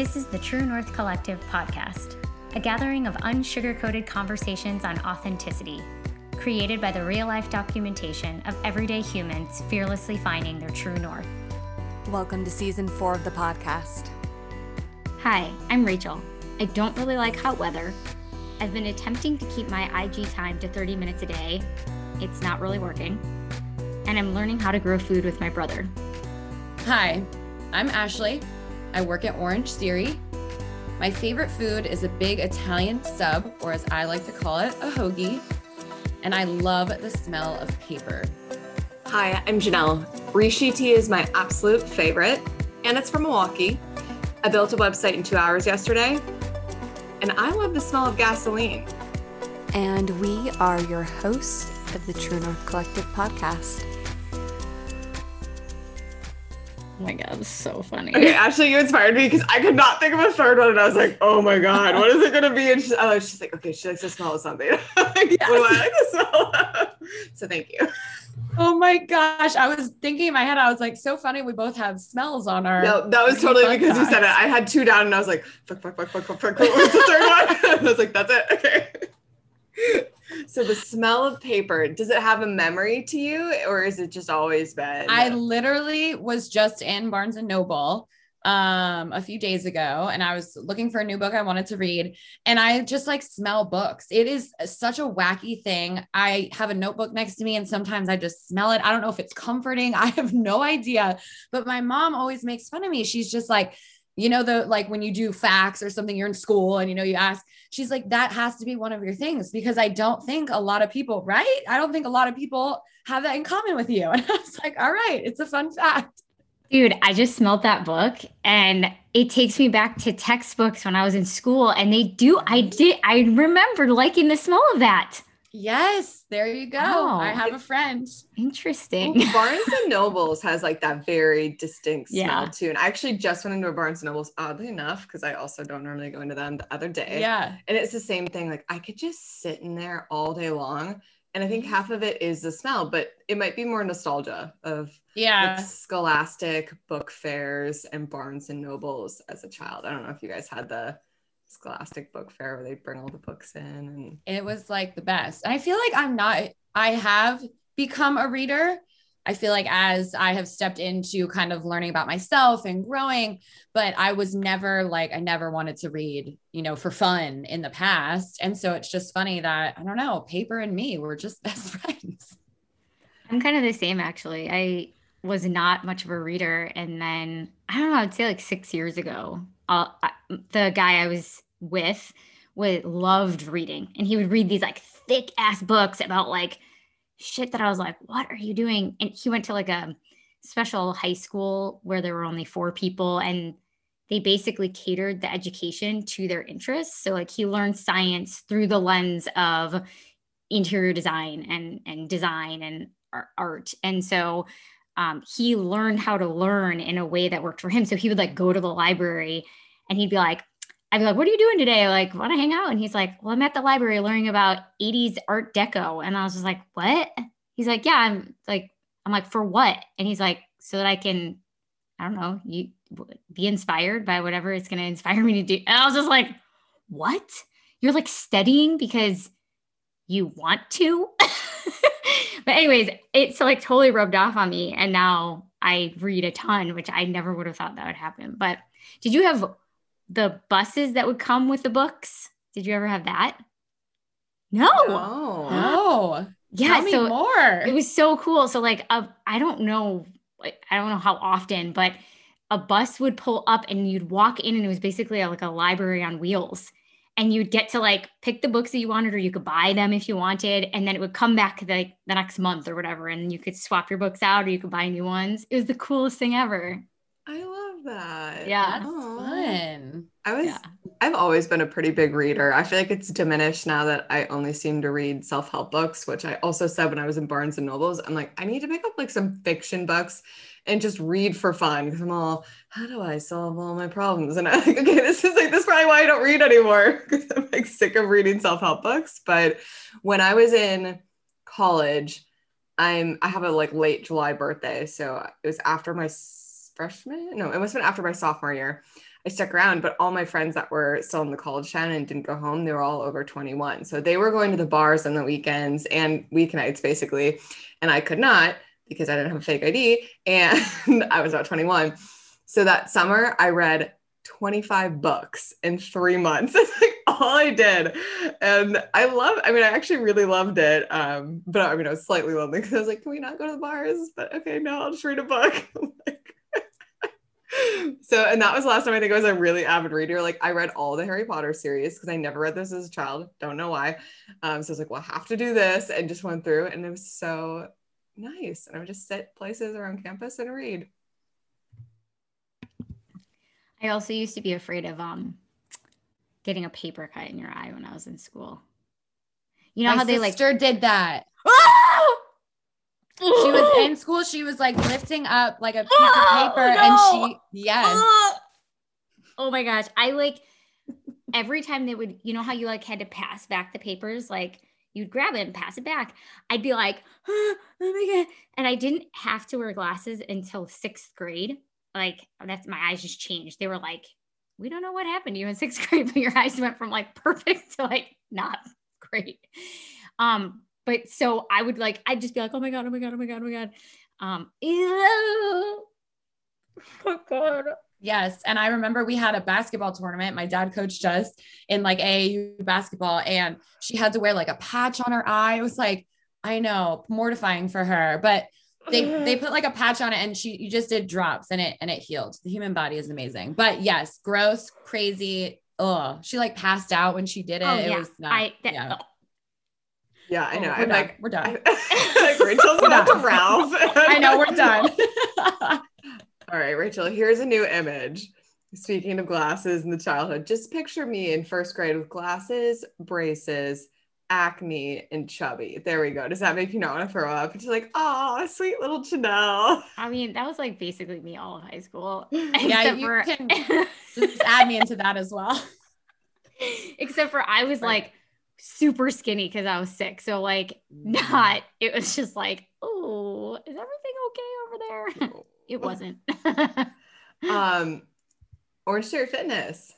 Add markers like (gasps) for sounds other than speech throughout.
This is the True North Collective podcast, a gathering of unsugarcoated conversations on authenticity, created by the real life documentation of everyday humans fearlessly finding their true north. Welcome to season four of the podcast. Hi, I'm Rachel. I don't really like hot weather. I've been attempting to keep my IG time to 30 minutes a day. It's not really working. And I'm learning how to grow food with my brother. Hi, I'm Ashley. I work at Orange Theory. My favorite food is a big Italian sub, or as I like to call it, a hoagie. And I love the smell of paper. Hi, I'm Janelle. Rishi tea is my absolute favorite, and it's from Milwaukee. I built a website in two hours yesterday, and I love the smell of gasoline. And we are your hosts of the True North Collective podcast. Oh my god, so funny. Okay, Ashley, you inspired me because I could not think of a third one, and I was like, "Oh my god, what is it gonna be?" And she, oh, she's like, "Okay, she likes to smell of something." (laughs) yes. What I like smell? So thank you. Oh my gosh. I was thinking in my head, I was like, so funny. We both have smells on our. No, that was totally because you said it. I had two down, and I was like, "Fuck, fuck, fuck, fuck, fuck, fuck." What was the third one? (laughs) I was like, "That's it." Okay. (laughs) So the smell of paper, does it have a memory to you or is it just always been? I literally was just in Barnes and Noble um a few days ago and I was looking for a new book I wanted to read and I just like smell books. It is such a wacky thing. I have a notebook next to me and sometimes I just smell it. I don't know if it's comforting. (laughs) I have no idea. But my mom always makes fun of me. She's just like you know the like when you do facts or something you're in school and you know you ask she's like that has to be one of your things because i don't think a lot of people right? I don't think a lot of people have that in common with you. (laughs) And i was like all right it's a fun fact. Dude i just smelled that book and it takes me back to textbooks when i was in school and they do i did i remember liking the smell of that Yes, there you go. Oh, I have a friend. Interesting. Well, Barnes and (laughs) Nobles has like that very distinct smell yeah. too. And I actually just went into a Barnes and Nobles, oddly enough, because I also don't normally go into them the other day. Yeah. And it's the same thing. Like I could just sit in there all day long. And I think half of it is the smell, but it might be more nostalgia of yeah like scholastic book fairs and Barnes and Nobles as a child. I don't know if you guys had the Scholastic Book Fair where they bring all the books in and it was like the best. And I feel like I'm not I have become a reader. I feel like as I have stepped into kind of learning about myself and growing, but I was never like I never wanted to read, you know, for fun in the past. And so it's just funny that I don't know, paper and me were just (laughs) best friends. I'm kind of the same actually. I was not much of a reader and then I don't know, I'd say like 6 years ago, uh, the guy I was with would loved reading and he would read these like thick ass books about like shit that I was like, what are you doing? And he went to like a special high school where there were only four people and they basically catered the education to their interests. So like he learned science through the lens of interior design and and design and art. And so um, he learned how to learn in a way that worked for him. So he would like go to the library and he'd be like, I'd be like, what are you doing today? Like, want to hang out? And he's like, well, I'm at the library learning about 80s art deco. And I was just like, what? He's like, yeah, I'm like, I'm like, for what? And he's like, so that I can, I don't know, you be inspired by whatever it's going to inspire me to do. And I was just like, what? You're like studying because you want to? (laughs) but anyways, it's like totally rubbed off on me. And now I read a ton, which I never would have thought that would happen. But did you have the buses that would come with the books. Did you ever have that? No. No. No. Yeah. Tell so more. It was so cool. So like, uh, I don't know, like, I don't know how often, but a bus would pull up and you'd walk in and it was basically like a library on wheels and you'd get to like pick the books that you wanted or you could buy them if you wanted and then it would come back like the next month or whatever and you could swap your books out or you could buy new ones it was the coolest thing ever i love that yeah that's fun I was yeah. I've always been a pretty big reader. I feel like it's diminished now that I only seem to read self-help books, which I also said when I was in Barnes and Nobles. I'm like, I need to pick up like some fiction books and just read for fun because I'm all, how do I solve all my problems? And (laughs) I'm like, okay, this is like this is probably why I don't read anymore (laughs) because I'm like sick of reading self-help books. But when I was in college, I'm I have a like late July birthday, so it was after my freshman. No, it must have been after my sophomore year. I stuck around, but all my friends that were still in the college town and didn't go home, they were all over 21. So they were going to the bars on the weekends and weeknights basically. And I could not because I didn't have a fake ID and (laughs) I was about 21. So that summer I read 25 books in three months. (laughs) That's like all I did. And I love, I mean, I actually really loved it. Um, but I mean, I was slightly lonely because I was like, can we not go to the bars? But okay, no, I'll just read a book. (laughs) so, and that was the last time I think I was a really avid reader. Like I read all the Harry Potter series because I never read this as a child. Don't know why. Um, so I was like, well, I have to do this and just went through and it was so nice. And I would just sit places around campus and read. I also used to be afraid of um getting a paper cut in your eye when I was in school. You know My how they like sister did that. (laughs) She was (gasps) in school. She was like lifting up like a piece Oh, of (gasps) paper, no. and she (gasps) yes. oh my gosh. I like every time they would, you know how you like had to pass back the papers, like you'd grab it and pass it back. I'd be like, oh my God. And I didn't have to wear glasses until sixth grade. Like that's my eyes just changed. They were like, we don't know what happened to you in sixth (laughs) grade, but your eyes went from like perfect to like not great. Um, but so I would like, I'd just be like, oh my God, oh my God, oh my God, oh my God. Um, ew. (laughs) Oh God. Yes. And I remember we had a basketball tournament. My dad coached us in like AAU basketball, and she had to wear like a patch on her eye. It was like, I know, mortifying for her. But they they (sighs) put like a patch on it and she you just did drops and it and it healed. The human body is amazing. But yes, gross, crazy. Oh, she like passed out when she did it. Oh, it yeah. was not I, that, yeah. Yeah, I Oh, know. we're I'm done. like, we're done. (laughs) like Rachel's about to Ralph. (laughs) I know we're done. (laughs) All right, Rachel, here's a new image. Speaking of glasses in the childhood, just picture me in first grade with glasses, braces, acne, and chubby. There we go. Does that make you not want to throw up? It's like, oh, sweet little Janelle. I mean, that was like basically me all of high school. Yeah, you for, can just add me into that as well. except for I was Right. like super skinny because I was sick. So like not, it was just like, oh, is everything okay over there? (laughs) It wasn't. (laughs) um, Orange Theory Fitness.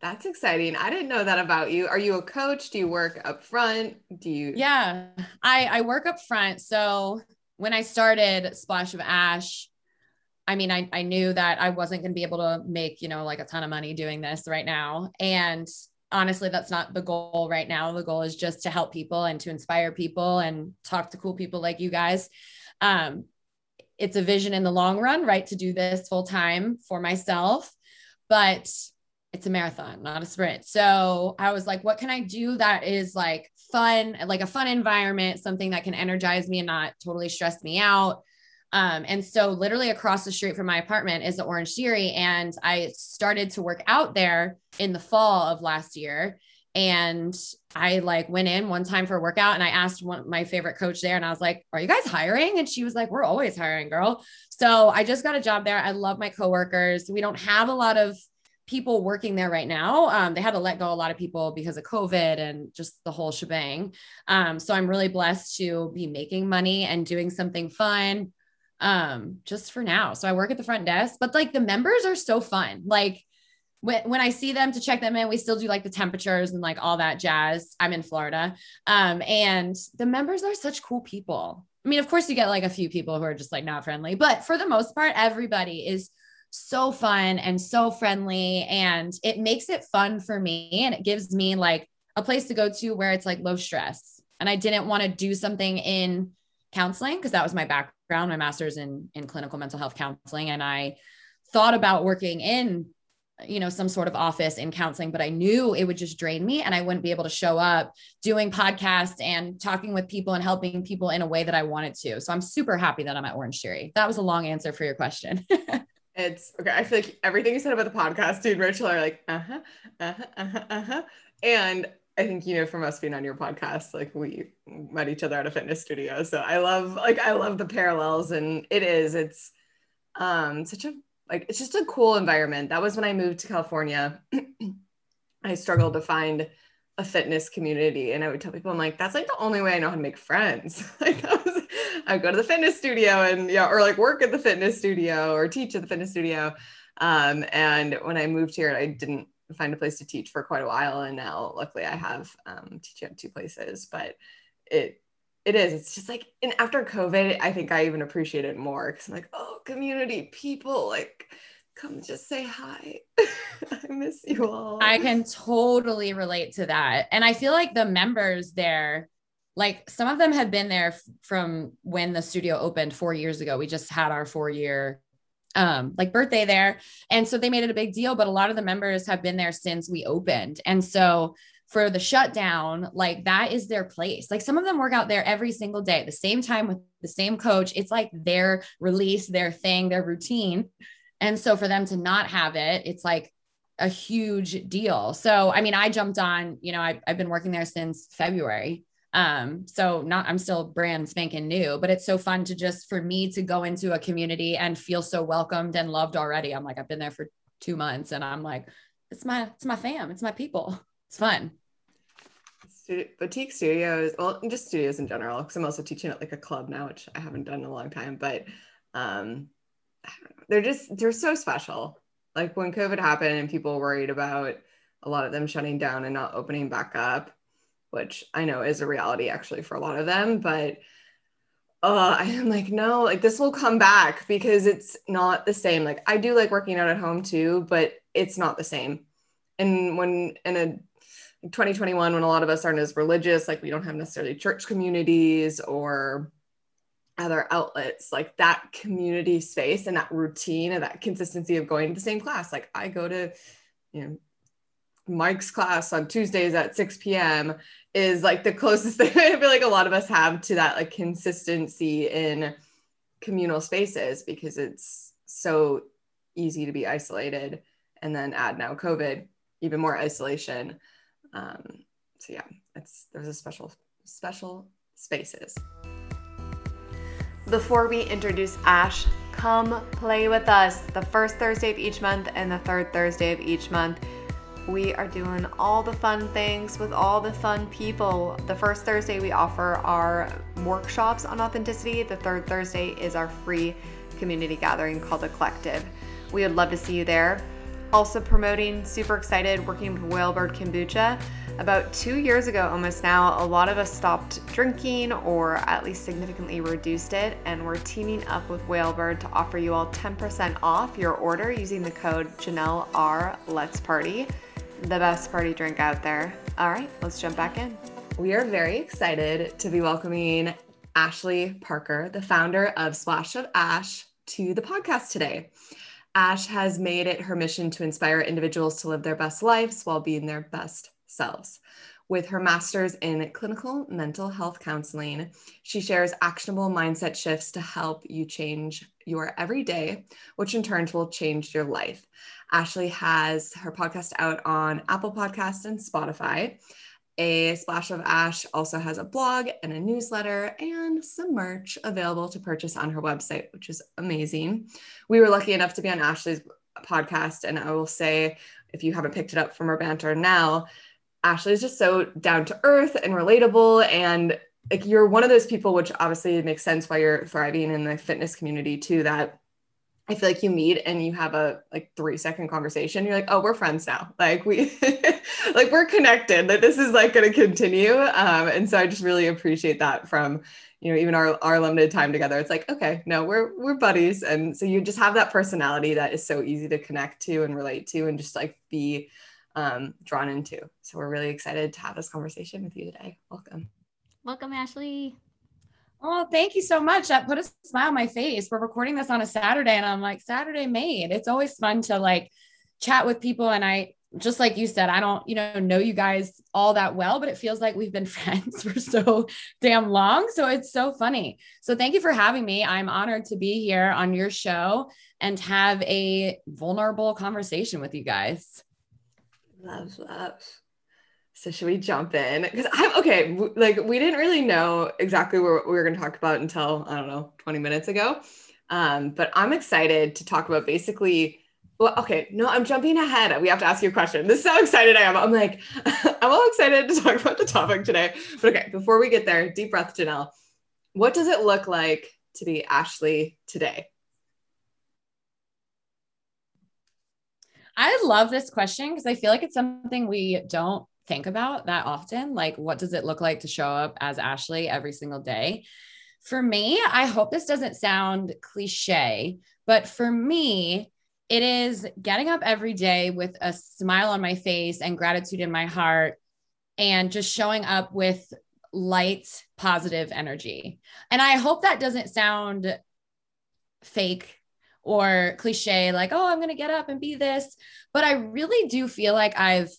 That's exciting. I didn't know that about you. Are you a coach? Do you work up front? Do you? Yeah, I I work up front. So when I started Splash of Ash, I mean, I I knew that I wasn't going to be able to make you know like a ton of money doing this right now, and honestly, that's not the goal right now. The goal is just to help people and to inspire people and talk to cool people like you guys. Um, it's a vision in the long run, right? To do this full time for myself, but it's a marathon, not a sprint. So I was like, what can I do that is like fun, like a fun environment, something that can energize me and not totally stress me out. Um, and so literally across the street from my apartment is the Orange Theory. And I started to work out there in the fall of last year. And I like went in one time for a workout and I asked one my favorite coach there and I was like, are you guys hiring? And she was like, we're always hiring girl. So I just got a job there. I love my coworkers. We don't have a lot of people working there right now. Um, they had to let go a lot of people because of COVID and just the whole shebang. Um, so I'm really blessed to be making money and doing something fun um, just for now. So I work at the front desk, but like the members are so fun. Like when, when I see them to check them in, we still do like the temperatures and like all that jazz. I'm in Florida. Um, and the members are such cool people. I mean, of course, you get like a few people who are just like not friendly, but for the most part, everybody is so fun and so friendly. And it makes it fun for me. And it gives me like a place to go to where it's like low stress. And I didn't want to do something in counseling because that was my background, my master's in, in clinical mental health counseling. And I thought about working in you know some sort of office in counseling but i knew it would just drain me and i wouldn't be able to show up doing podcasts and talking with people and helping people in a way that i wanted to so i'm super happy that i'm at orange theory that was a long answer for your question (laughs) It's okay. I feel like everything you said about the podcast, dude, Rachel, are like, uh huh, uh huh, uh huh, uh huh. And I think, you know, from us being on your podcast, like we met each other at a fitness studio. So I love, like, I love the parallels. And it is, it's um such a, like, it's just a cool environment. That was when I moved to California. (clears throat) I struggled to find a fitness community. And I would tell people, I'm like, that's like the only way I know how to make friends. (laughs) like, I go to the fitness studio and yeah, or like work at the fitness studio or teach at the fitness studio. Um, and when I moved here, I didn't find a place to teach for quite a while. And now luckily I have um, teaching at two places, but it, it is, it's just like, and after COVID, I think I even appreciate it more because I'm like, oh, community people, like, come just say hi. (laughs) I miss you all. I can totally relate to that. And I feel like the members there, like some of them had been there f- from when the studio opened four years ago. We just had our four year um like birthday there. And so they made it a big deal but a lot of the members have been there since we opened. And so for the shutdown like that is their place. Like some of them work out there every single day at the same time with the same coach. It's like their release their thing their routine. And so for them to not have it, it's like a huge deal. So, I mean, I jumped on, you know, I, have been working there since February. Um, so not, I'm still brand spanking new, but it's so fun to just, for me to go into a community and feel so welcomed and loved already. I'm like, I've been there for two months and I'm like, it's my, it's my fam. It's my people. It's fun. Boutique studios, well, just studios in general, because I'm also teaching at like a club now, which I haven't done in a long time, but um, they're just they're so special. Like when COVID happened and people worried about a lot of them shutting down and not opening back up, which I know is a reality actually for a lot of them, but uh, I am like, no, like this will come back because it's not the same. Like I do like working out at home too, but it's not the same. And when in a 2021, when a lot of us aren't as religious, like we don't have necessarily church communities or other outlets like that community space and that routine and that consistency of going to the same class like i go to you know mike's class on tuesdays at 6 p.m is like the closest (laughs) thing i feel like a lot of us have to that like consistency in communal spaces because it's so easy to be isolated and then add now covid even more isolation um so yeah it's there's a special special spaces before we introduce Ash, come play with us the first Thursday of each month and the third Thursday of each month. We are doing all the fun things with all the fun people. The first Thursday, we offer our workshops on authenticity. The third Thursday is our free community gathering called The Collective. We would love to see you there. Also, promoting, super excited, working with Whalebird Kombucha. About two years ago, almost now, a lot of us stopped drinking or at least significantly reduced it, and we're teaming up with Whalebird to offer you all 10% off your order using the code Janelle R Let's Party. The best party drink out there. All right, let's jump back in. We are very excited to be welcoming Ashley Parker, the founder of Splash of Ash, to the podcast today. Ash has made it her mission to inspire individuals to live their best lives while being their best selves. With her master's in clinical mental health counseling, she shares actionable mindset shifts to help you change your everyday, which in turn will change your life. Ashley has her podcast out on Apple Podcast and Spotify. A Splash of Ash also has a blog and a newsletter and some merch available to purchase on her website, which is amazing. We were lucky enough to be on Ashley's podcast, and I will say, if you haven't picked it up from our banter now, Ashley is just so down to earth and relatable. And like you're one of those people, which obviously makes sense why you're thriving in the fitness community too, that I feel like you meet and you have a like three second conversation. You're like, oh, we're friends now. Like we (laughs) like we're connected, that this is like gonna continue. Um, and so I just really appreciate that from you know, even our, our limited time together. It's like, okay, no, we're we're buddies. And so you just have that personality that is so easy to connect to and relate to and just like be um, drawn into. So we're really excited to have this conversation with you today. Welcome. Welcome, Ashley. Oh, thank you so much. That put a smile on my face. We're recording this on a Saturday, and I'm like, Saturday made. It's always fun to like chat with people. And I, just like you said, I don't, you know, know you guys all that well, but it feels like we've been (laughs) friends for so damn long. So it's so funny. So thank you for having me. I'm honored to be here on your show and have a vulnerable conversation with you guys. Love, love. So should we jump in? Because I'm okay. W- like we didn't really know exactly what we were going to talk about until I don't know 20 minutes ago. Um, but I'm excited to talk about basically. Well, okay, no, I'm jumping ahead. We have to ask you a question. This is how excited I am. I'm like, (laughs) I'm all excited to talk about the topic today. But okay, before we get there, deep breath, Janelle. What does it look like to be Ashley today? I love this question because I feel like it's something we don't think about that often. Like, what does it look like to show up as Ashley every single day? For me, I hope this doesn't sound cliche, but for me, it is getting up every day with a smile on my face and gratitude in my heart and just showing up with light, positive energy. And I hope that doesn't sound fake or cliche, like, oh, I'm going to get up and be this. But I really do feel like I've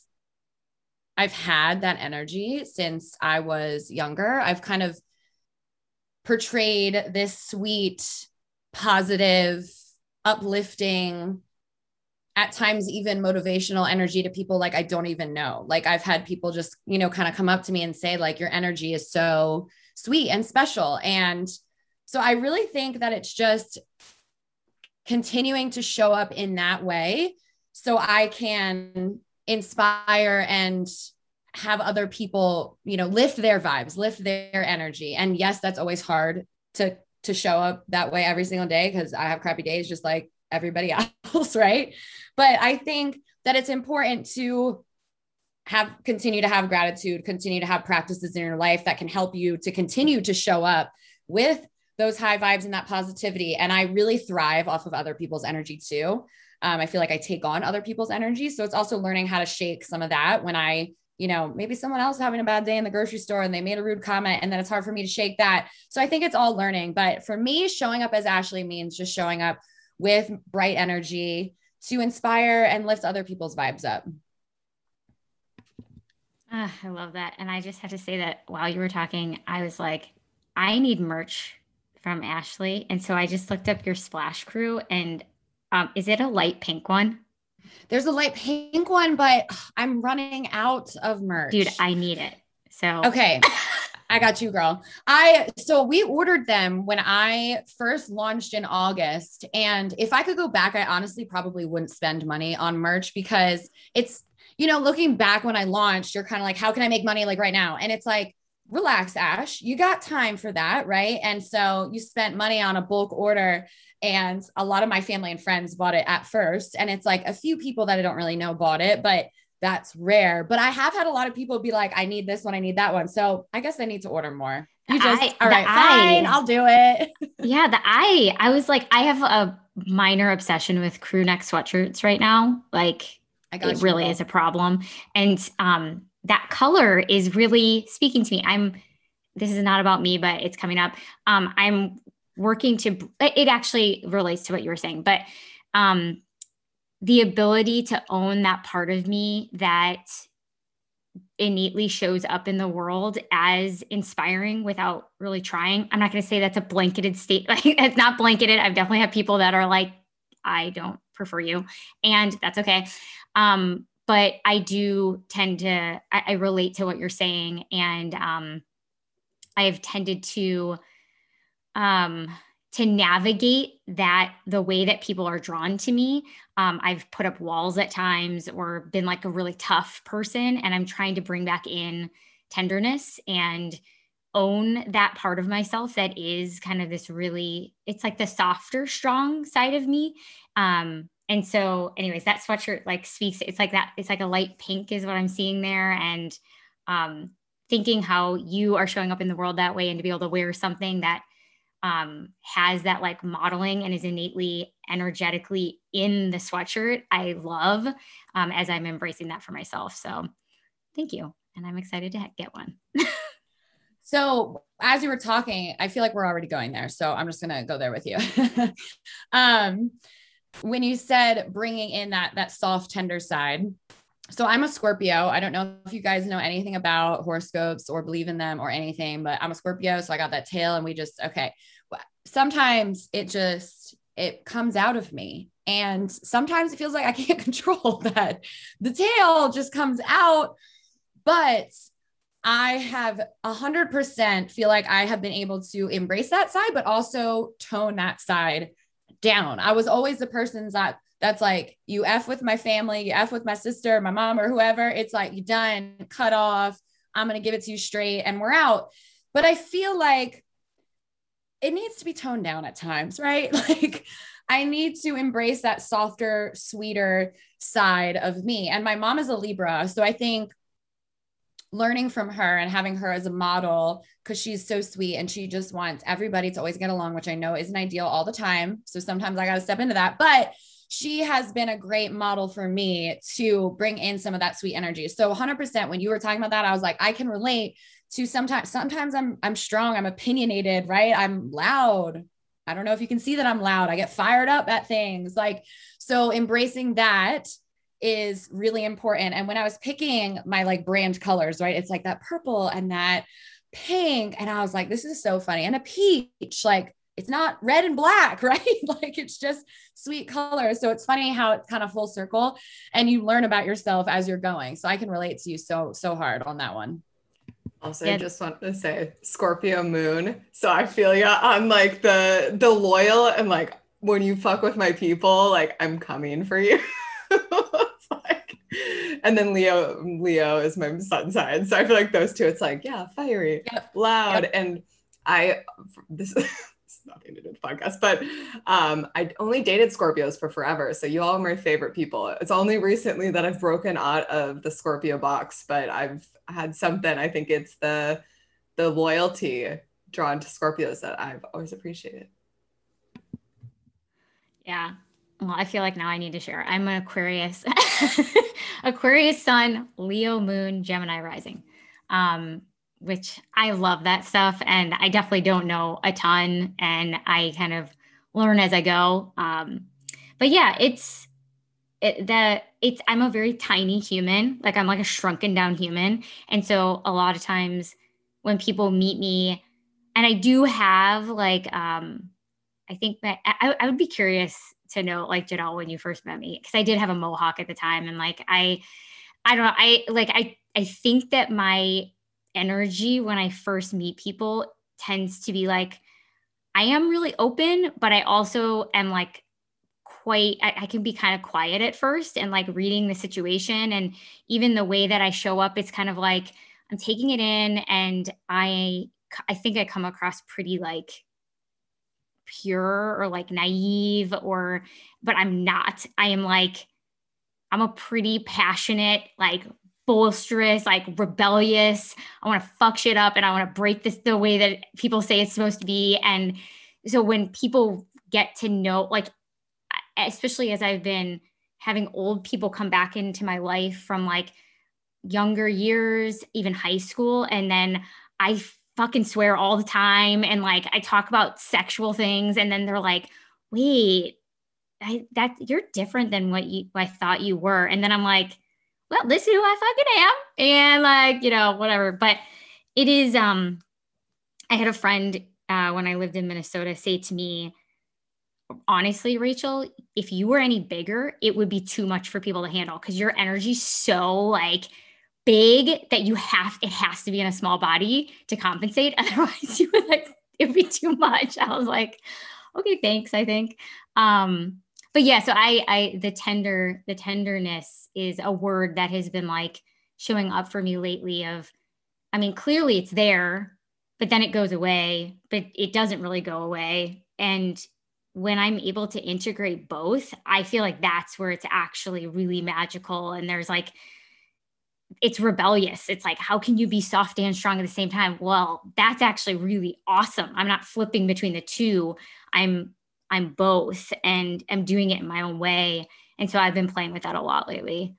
I've had that energy since I was younger. I've kind of portrayed this sweet, positive, uplifting, at times even motivational energy to people like I don't even know. Like I've had people just, you know, kind of come up to me and say like your energy is so sweet and special and so I really think that it's just continuing to show up in that way so I can inspire and have other people, you know, lift their vibes, lift their energy. And yes, that's always hard to to show up that way every single day because I have crappy days just like everybody (laughs) else, right? But I think that it's important to have continue to have gratitude, continue to have practices in your life that can help you to continue to show up with those high vibes and that positivity. And I really thrive off of other people's energy too. Um, I feel like I take on other people's energy. So it's also learning how to shake some of that when I, you know, maybe someone else having a bad day in the grocery store and they made a rude comment and then it's hard for me to shake that. So I think it's all learning. But for me, showing up as Ashley means just showing up with bright energy to inspire and lift other people's vibes up. Uh, I love that. And I just have to say that while you were talking, I was like, I need merch from Ashley. And so I just looked up your splash crew and um, is it a light pink one? There's a light pink one, but (sighs) I'm running out of merch. Dude, I need it. So okay. (laughs) I got you, girl. I so we ordered them when I first launched in August. And if I could go back, I honestly probably wouldn't spend money on merch because it's, you know, looking back when I launched, you're kind of like, how can I make money like right now? And it's like, relax, Ash, you got time for that. Right. And so you spent money on a bulk order. And a lot of my family and friends bought it at first. And it's like a few people that I don't really know bought it, but that's rare. But I have had a lot of people be like, I need this one, I need that one. So I guess I need to order more. You just I, all right, fine, I'll do it. (laughs) yeah, the I I was like, I have a minor obsession with crew neck sweatshirts right now. Like it you, really is a problem. And um that color is really speaking to me. I'm this is not about me, but it's coming up. Um, I'm working to it actually relates to what you were saying, but um the ability to own that part of me that innately shows up in the world as inspiring without really trying. I'm not going to say that's a blanketed state. (laughs) Like it's not blanketed. I've definitely had people that are like, I don't prefer you, and that's okay. Um, but I do tend to, I, I, relate to what you're saying, and um, I have tended to um, to navigate that the way that people are drawn to me. Um, I've put up walls at times or been like a really tough person, and I'm trying to bring back in tenderness and own that part of myself that is kind of this really, it's like the softer, strong side of me. Um, and so, anyways, that sweatshirt like speaks, it's like that, it's like a light pink is what I'm seeing there. And um, thinking how you are showing up in the world that way and to be able to wear something that um, has that like modeling and is innately energetically in the sweatshirt, I love um, as I'm embracing that for myself. So thank you. And I'm excited to get one. (laughs) so as you were talking, I feel like we're already going there. So I'm just going to go there with you. (laughs) um, when you said bringing in that, that soft, tender side, so I'm a Scorpio. I don't know if you guys know anything about horoscopes or believe in them or anything, but I'm a Scorpio. So I got that tail and we just, okay. Sometimes it just, it comes out of me. And sometimes it feels like I can't (laughs) control that. The tail just comes out. But I have a hundred percent feel like I have been able to embrace that side, but also tone that side down. I was always the person that that's like you F with my family, you F with my sister, my mom, or whoever. It's like you done, cut off. I'm to give it to you straight and we're out. But I feel like it needs to be toned down at times, right? (laughs) Like I need to embrace that softer, sweeter side of me. And my mom is a Libra. So I think learning from her and having her as a model because she's so sweet and she just wants everybody to always get along, which I know isn't ideal all the time. So sometimes I got to step into that. But she has been a great model for me to bring in some of that sweet energy. So 100% when you were talking about that, I was like, I can relate to sometimes sometimes I'm I'm strong, I'm opinionated, right? I'm loud. I don't know if you can see that I'm loud. I get fired up at things. Like so embracing that is really important. And when I was picking my like brand colors, right? It's like that purple and that pink and I was like this is so funny and a peach like it's not red and black, (laughs) right? like it's just sweet colors. So it's funny how it's kind of full circle and you learn about yourself as you're going. So I can relate to you so so hard on that one. Also, yeah. I just want to say Scorpio moon. So I feel you on like the the loyal and like when you fuck with my people, like I'm coming for you. (laughs) and then Leo, Leo is my sun sign. So I feel like those two, it's like, yeah, fiery, yep. loud. Yep. And I this (laughs) is nothing to do with the podcast, but um, I only dated Scorpios for forever. So you all are my favorite people. It's only recently that I've broken out of the Scorpio box, but I've had something. I think it's the the loyalty drawn to Scorpios that I've always appreciated. Yeah. Well, I feel like now I need to share. I'm an Aquarius, (laughs) Aquarius Sun, Leo Moon, Gemini Rising. Um, which I love that stuff. And I definitely don't know a ton and I kind of learn as I go. Um, but yeah, it's it, that it's, I'm a very tiny human. Like I'm like a shrunken down human. And so a lot of times when people meet me, and I do have like, um, I think that I, I would be curious to know like Janelle when you first met me, because I did have a mohawk at the time. And like, I, I don't know, I like, I, I think that my energy when I first meet people tends to be like, I am really open, but I also am like quite, I, I, can be kind of quiet at first and like reading the situation. And even the way that I show up, it's kind of like I'm taking it in and I, I think I come across pretty like pure or like naive or, but I'm not. I am like, I'm a pretty passionate, like boisterous, like rebellious. I want to fuck shit up and I want to break this the way that people say it's supposed to be. And so when people get to know, like, especially as I've been having old people come back into my life from like younger years, even high school, and then I fucking swear all the time and like I talk about sexual things, and then they're like, wait, I, that you're different than what you I thought you were. And then I'm like, well, listen who I fucking am. And like, you know, whatever. But it is, um, I had a friend uh, when I lived in Minnesota say to me, honestly, Rachel, if you were any bigger, it would be too much for people to handle because your energy's so like big that you have it has to be in a small body to compensate. (laughs) Otherwise, you would like it would be too much. I was like, okay, thanks, I think. Um, but yeah, so I I the tender, the tenderness is a word that has been like showing up for me lately of I mean, clearly it's there, but then it goes away, but it doesn't really go away. And when I'm able to integrate both, I feel like that's where it's actually really magical. And there's like, it's rebellious. It's like, how can you be soft and strong at the same time? Well, that's actually really awesome. I'm not flipping between the two. I'm I'm both and I'm doing it in my own way. And so I've been playing with that a lot lately.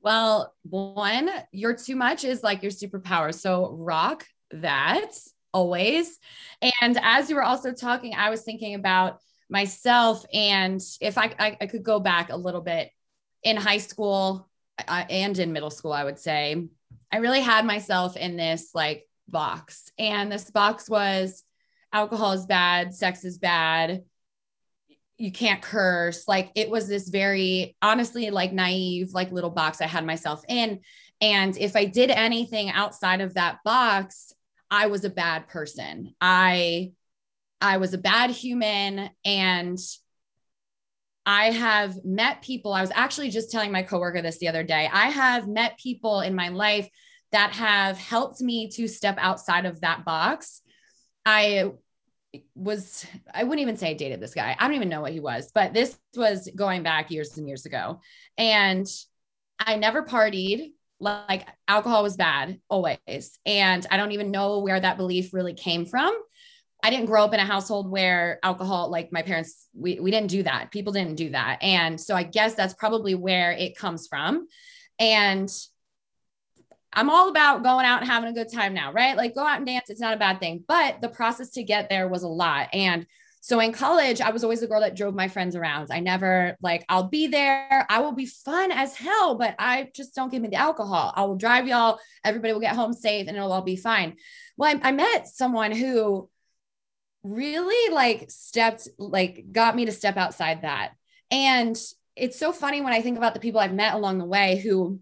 Well, one, you're too much is like your superpower. So rock that always. And as you were also talking, I was thinking about myself. And if I, I, I could go back a little bit in high school uh, and in middle school, I would say, I really had myself in this like box. And this box was alcohol is bad, sex is bad, you can't curse. Like it was this very honestly like naive like little box I had myself in. And if I did anything outside of that box, I was a bad person. I I was a bad human and I have met people. I was actually just telling my coworker this the other day. I have met people in my life that have helped me to step outside of that box I was I wouldn't even say I dated this guy. I don't even know what he was, but this was going back years and years ago. And I never partied. Like alcohol was bad always. And I don't even know where that belief really came from. I didn't grow up in a household where alcohol, like my parents, we, we didn't do that. People didn't do that. And so I guess that's probably where it comes from. And I'm all about going out and having a good time now, right? Like go out and dance. It's not a bad thing. But the process to get there was a lot. And so in college, I was always the girl that drove my friends around. I never like, I'll be there. I will be fun as hell, but I just don't give me the alcohol. I will drive y'all. Everybody will get home safe and it'll all be fine. Well, I, I met someone who really like stepped, like got me to step outside that. And it's so funny when I think about the people I've met along the way who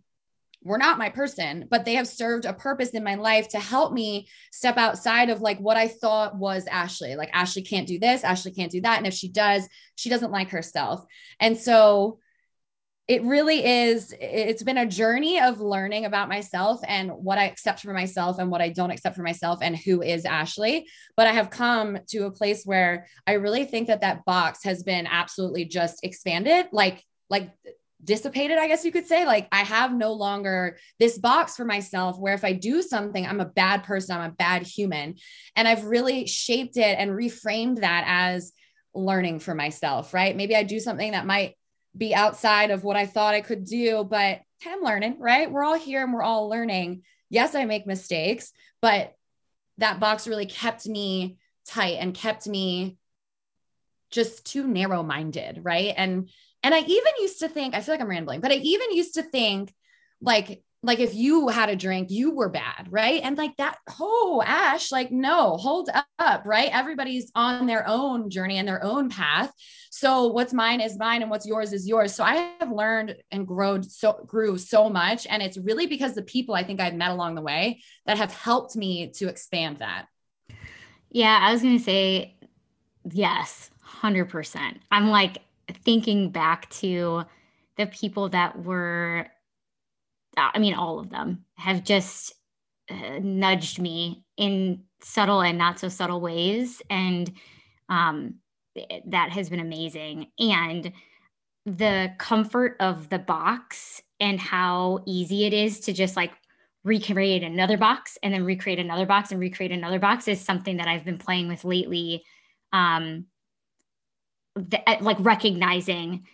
were not my person, but they have served a purpose in my life to help me step outside of like what I thought was Ashley. Like, Ashley can't do this, Ashley can't do that. And if she does, she doesn't like herself. And so it really is, it's been a journey of learning about myself and what I accept for myself and what I don't accept for myself and who is Ashley. But I have come to a place where I really think that that box has been absolutely just expanded. Like, like dissipated, I guess you could say. Like I have no longer this box for myself where if I do something, I'm a bad person, I'm a bad human. And I've really shaped it and reframed that as learning for myself, right? Maybe I do something that might be outside of what I thought I could do, but I'm learning, right? We're all here and we're all learning. Yes, I make mistakes, but that box really kept me tight and kept me just too narrow minded, right? And and I even used to think, I feel like I'm rambling, but I even used to think like, like if you had a drink, you were bad, right? And like that, oh, Ash, like, no, hold up, right? Everybody's on their own journey and their own path. So what's mine is mine and what's yours is yours. So I have learned and grown so grew so much. And it's really because the people I think I've met along the way that have helped me to expand that. Yeah, I was gonna say yes, hundred percent. I'm like thinking back to the people that were, I mean, all of them have just uh, nudged me in subtle and not so subtle ways. And um, that has been amazing. And the comfort of the box and how easy it is to just like recreate another box and then recreate another box and recreate another box is something that I've been playing with lately. Um, th- like recognizing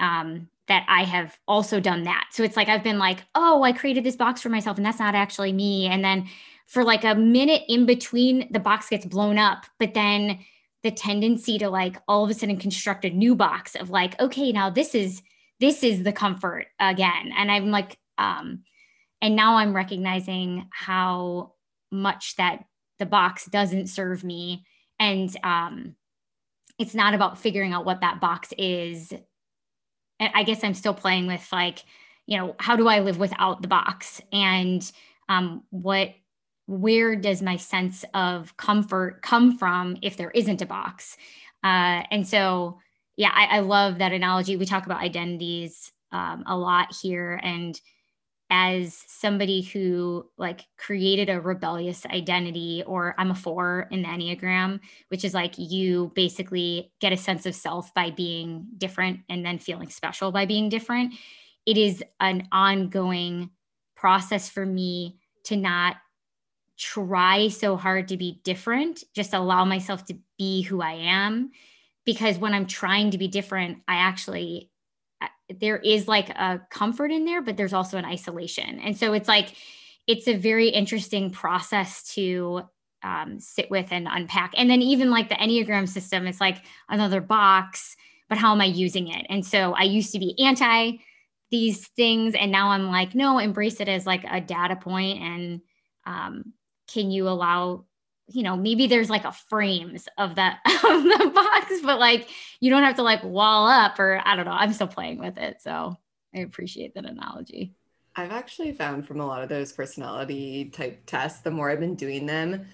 um, that I have also done that. So it's like I've been like, oh, I created this box for myself, and that's not actually me. And then for like a minute in between, the box gets blown up, but then the tendency to like all of a sudden construct a new box of like, okay, now this is this is the comfort again. And I'm like, um, and now I'm recognizing how much that the box doesn't serve me. And um, it's not about figuring out what that box is. And I guess I'm still playing with like, you know, how do I live without the box? And um, what, where does my sense of comfort come from if there isn't a box? Uh, and so, yeah, I, I, love that analogy. We talk about identities um, a lot here. And as somebody who like created a rebellious identity or i'm a four in the enneagram which is like you basically get a sense of self by being different and then feeling special by being different. It is an ongoing process for me to not try so hard to be different just allow myself to be who i am because when i'm trying to be different i actually there is like a comfort in there, but there's also an isolation. And so it's like, it's a very interesting process to um, sit with and unpack. And then even like the Enneagram system, it's like another box, but how am I using it? And so I used to be anti these things. And now I'm like, no, embrace it as like a data point And um, can you allow you know maybe there's like a frames of that (laughs) of the box but like you don't have to like wall up or i don't know i'm still playing with it so i appreciate that analogy. I've actually found from a lot of those personality type tests the more i've been doing them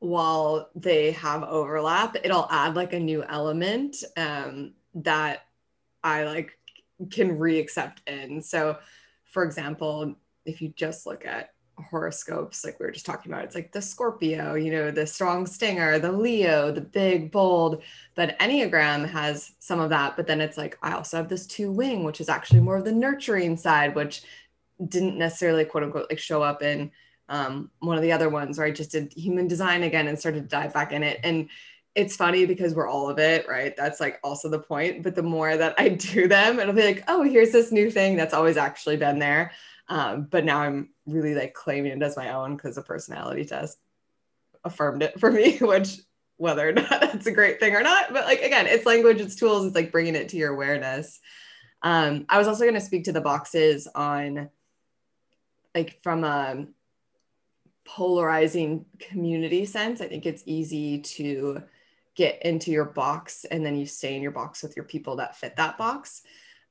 while they have overlap it'll add like a new element um, that i like can re-accept in. So for example if you just look at horoscopes, like we were just talking about, it's like the Scorpio, you know, the strong stinger, the Leo, the big, bold. But Enneagram has some of that. But then it's like, I also have this two wing, which is actually more of the nurturing side, which didn't necessarily quote unquote like show up in um, one of the other ones where I just did human design again and started to dive back in it. And it's funny because we're all of it, right? That's like also the point. But the more that I (laughs) do them, it'll be like, oh, here's this new thing that's always actually been there. Um, but now I'm really like claiming it as my own because the personality test affirmed it for me, (laughs) which whether or not (laughs) that's a great thing or not. But like again, it's language, it's tools, it's like bringing it to your awareness. Um, I was also going to speak to the boxes on like from a polarizing community sense. I think it's easy to get into your box and then you stay in your box with your people that fit that box.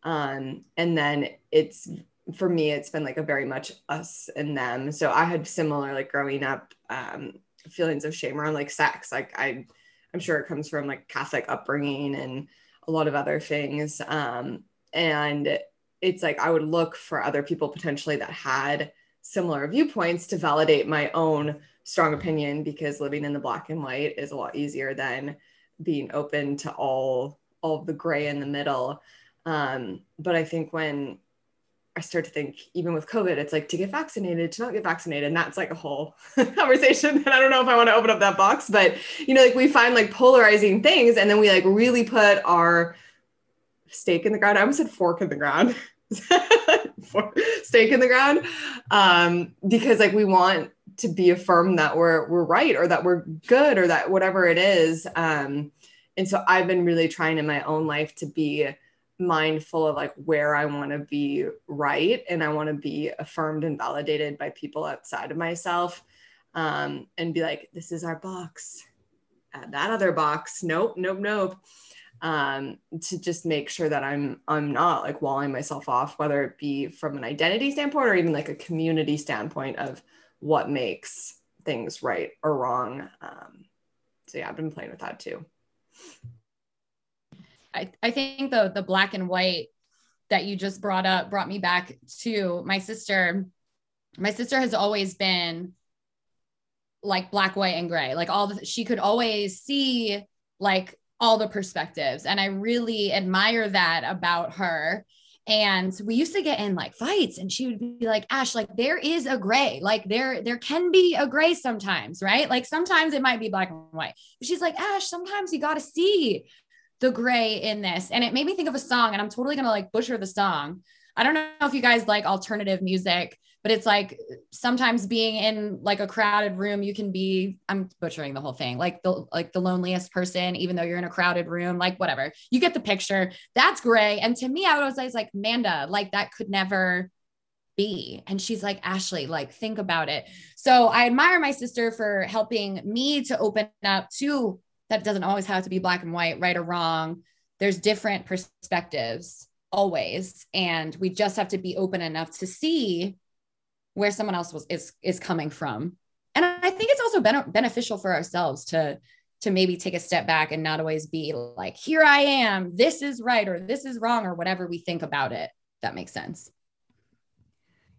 Um, and then it's for me, it's been like a very much us and them. So I had similar like growing up um, feelings of shame around like sex. Like I, I'm sure it comes from like Catholic upbringing and a lot of other things. Um, and it's like I would look for other people potentially that had similar viewpoints to validate my own strong opinion because living in the black and white is a lot easier than being open to all all the gray in the middle. Um, but I think when I start to think, even with COVID, it's like to get vaccinated, to not get vaccinated. And that's like a whole (laughs) conversation. And I don't know if I want to open up that box, but you know, like we find like polarizing things and then we like really put our stake in the ground. I almost said fork in the ground. (laughs) stake in the ground. Um, because like we want to be affirmed that we're we're right or that we're good or that whatever it is. Um, and so I've been really trying in my own life to be mindful of like where I want to be right and I want to be affirmed and validated by people outside of myself um, and be like, this is our box. Add that other box. Nope, nope, nope. Um, to just make sure that I'm I'm not like walling myself off, whether it be from an identity standpoint or even like a community standpoint of what makes things right or wrong. Um, so yeah, I've been playing with that too. I, I think the the black and white that you just brought up brought me back to my sister. My sister has always been like black, white, and gray. Like all the she could always see like all the perspectives. And I really admire that about her. And we used to get in like fights and she would be like, Ash, like there is a gray, like there, there can be a gray sometimes, right? Like sometimes it might be black and white. But she's like, Ash, sometimes you got to see the gray in this. And it made me think of a song, and I'm totally gonna like butcher the song. I don't know if you guys like alternative music, but it's like sometimes being in like a crowded room, you can be, I'm butchering the whole thing, like the like the loneliest person, even though you're in a crowded room, like whatever. You get the picture. That's gray. And to me, I was always like, Manda, like that could never be. And she's like, Ashley, like, think about it. So I admire my sister for helping me to open up to that doesn't always have to be black and white, right or wrong. There's different perspectives always. And we just have to be open enough to see where someone else was is is coming from. And I think it's also ben- beneficial for ourselves to to maybe take a step back and not always be like, here I am, this is right or this is wrong or whatever we think about it. That makes sense.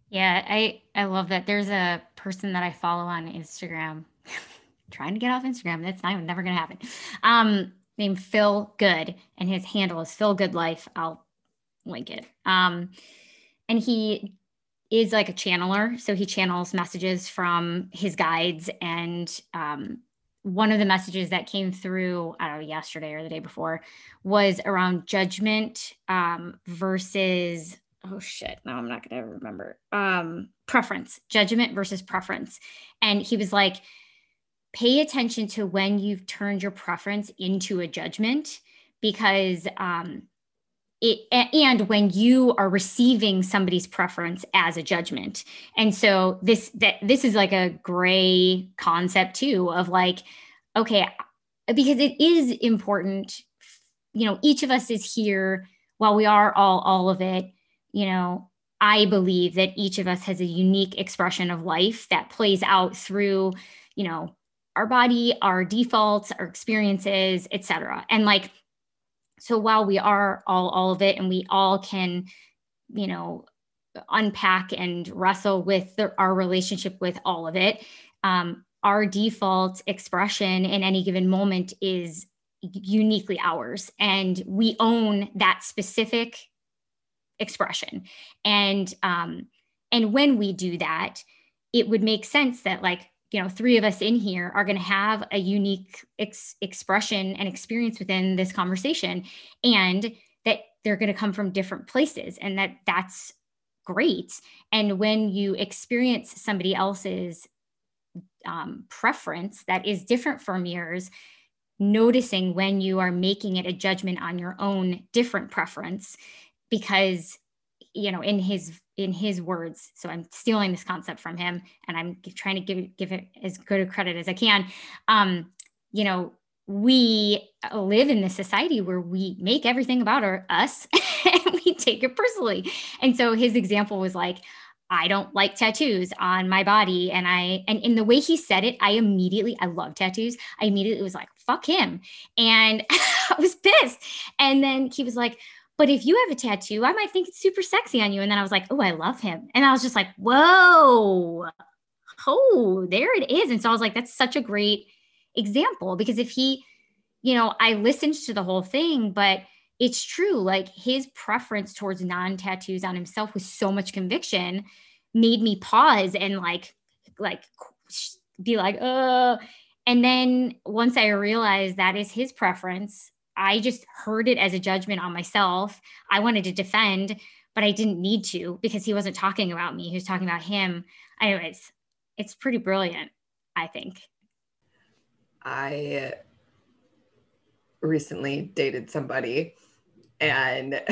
Yeah, I I love that. There's a person that I follow on Instagram (laughs) trying to get off Instagram. That's not never going to happen. Um, named Phil Good, and his handle is Phil Good Life. I'll link it. Um, and he is like a channeler, so he channels messages from his guides. And um, one of the messages that came through, I don't know, yesterday or the day before, was around judgment um, versus oh shit no i'm not gonna remember um preference judgment versus preference and he was like pay attention to when you've turned your preference into a judgment because um, it and when you are receiving somebody's preference as a judgment. And so this that this is like a gray concept too of like okay because it is important you know each of us is here while we are all all of it. You know i believe that each of us has a unique expression of life that plays out through you know our body, our defaults, our experiences, etc. And like, so while we are all all of it, and we all can, you know, unpack and wrestle with the, our relationship with all of it. Um, our default expression in any given moment is uniquely ours, and we own that specific expression. And um, and when we do that, it would make sense that like you know three of us in here are going to have a unique ex- expression and experience within this conversation and that they're going to come from different places and that that's great. And when you experience somebody else's um, preference that is different from yours noticing when you are making it a judgment on your own different preference because you know in his in his words so i'm stealing this concept from him and i'm trying to give give it as good a credit as i can um you know we live in this society where we make everything about our, us (laughs) and we take it personally and so his example was like I don't like tattoos on my body. And I, and in the way he said it, I immediately, I love tattoos. I immediately was like, fuck him. And (laughs) I was pissed. And then he was like, but if you have a tattoo, I might think it's super sexy on you. And then I was like, oh, I love him. And I was just like, whoa, oh, there it is. And so I was like, that's such a great example because if he, you know, I listened to the whole thing, but it's true. Like his preference towards non tattoos on himself with so much conviction made me pause and like, like, be like, oh. and then once I realized that is his preference, I just heard it as a judgment on myself. I wanted to defend, but I didn't need to because he wasn't talking about me. He was talking about him. Anyways, it's pretty brilliant, I think. I recently dated somebody and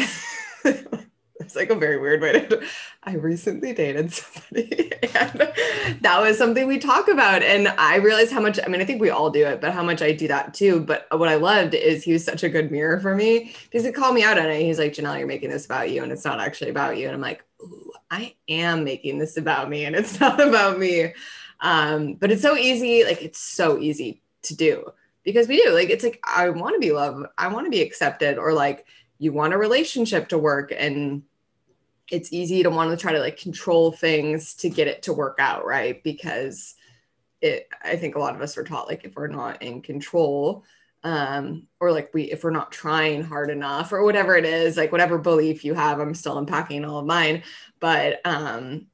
(laughs) it's like a very weird way to I recently dated somebody (laughs) and that was something we talk about and I realized how much I mean I think we all do it but how much I do that too. But what I loved is he was such a good mirror for me because he called me out on it. He's like Janelle you're making this about you and it's not actually about you. And I'm like Ooh, I am making this about me and it's (laughs) not about me. Um but it's so easy like it's so easy to do because we do. Like it's like I want to be loved I want to be accepted or like you want a relationship to work and it's easy to want to try to like control things to get it to work out right? Because it i think a lot of us are taught like if we're not in control um or like we if we're not trying hard enough or whatever it is like whatever belief you have i'm still unpacking all of mine. But um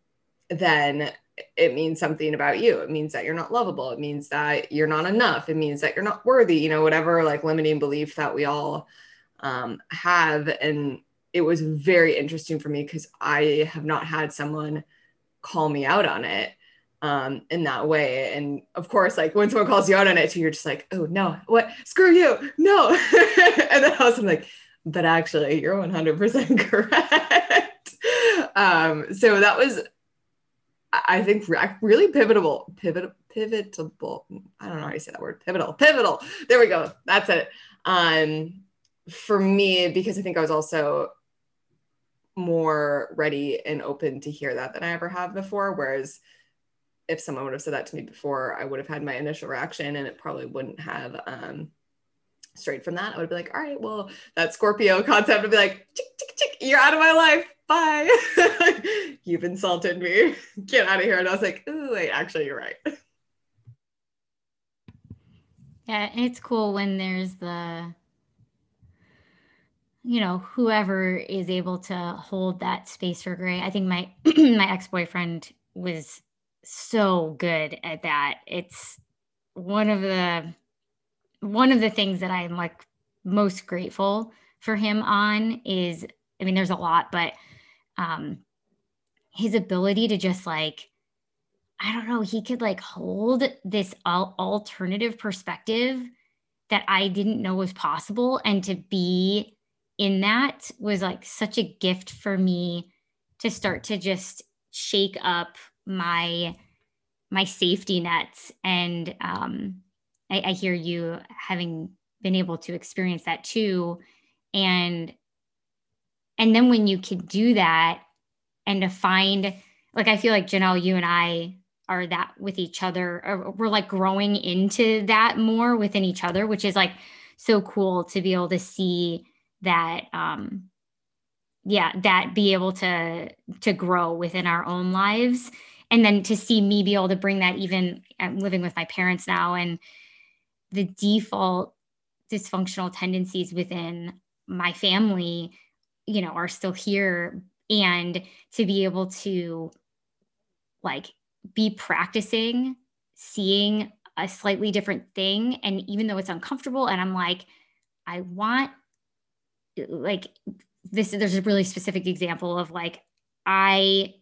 then it means something about you. It means that you're not lovable. It means that you're not enough. It means that you're not worthy you know whatever like limiting belief that we all um, have. And it was very interesting for me because I have not had someone call me out on it um, in that way. And of course, like when someone calls you out on it, too, you're just like, oh no, what? Screw you, no. (laughs) and then I was like, but actually, you're 100% (laughs) correct. um, so that was, I think, really pivotal, pivot, pivotal. I don't know how you say that word. Pivotal, pivotal. There we go. That's it. Um, for me, because I think I was also more ready and open to hear that than I ever have before. Whereas if someone would have said that to me before, I would have had my initial reaction and it probably wouldn't have um, straight from that. I would be like, all right, well, that Scorpio concept would be like, chick, chick, chick, you're out of my life. Bye. (laughs) You've insulted me. Get out of here. And I was like, oh, wait, actually, you're right. (laughs) Yeah, it's cool when there's the you know whoever is able to hold that space for gray. I think my (clears throat) my ex-boyfriend was so good at that. It's one of the one of the things that i'm like most grateful for him on is i mean there's a lot but um his ability to just like i don't know he could like hold this al- alternative perspective that i didn't know was possible and to be in that was like such a gift for me to start to just shake up my my safety nets. And um, I, I hear you having been able to experience that too. And and then when you can do that and to find like i feel like janelle you and i are that with each other we're like growing into that more within each other which is like so cool to be able to see that um yeah that be able to to grow within our own lives. And then to see me be able to bring that even i'm living with my parents now and the default dysfunctional tendencies within my family you know are still here. And to be able to like be practicing seeing a slightly different thing and even though it's uncomfortable and i'm like i want like this there's a really specific example of like i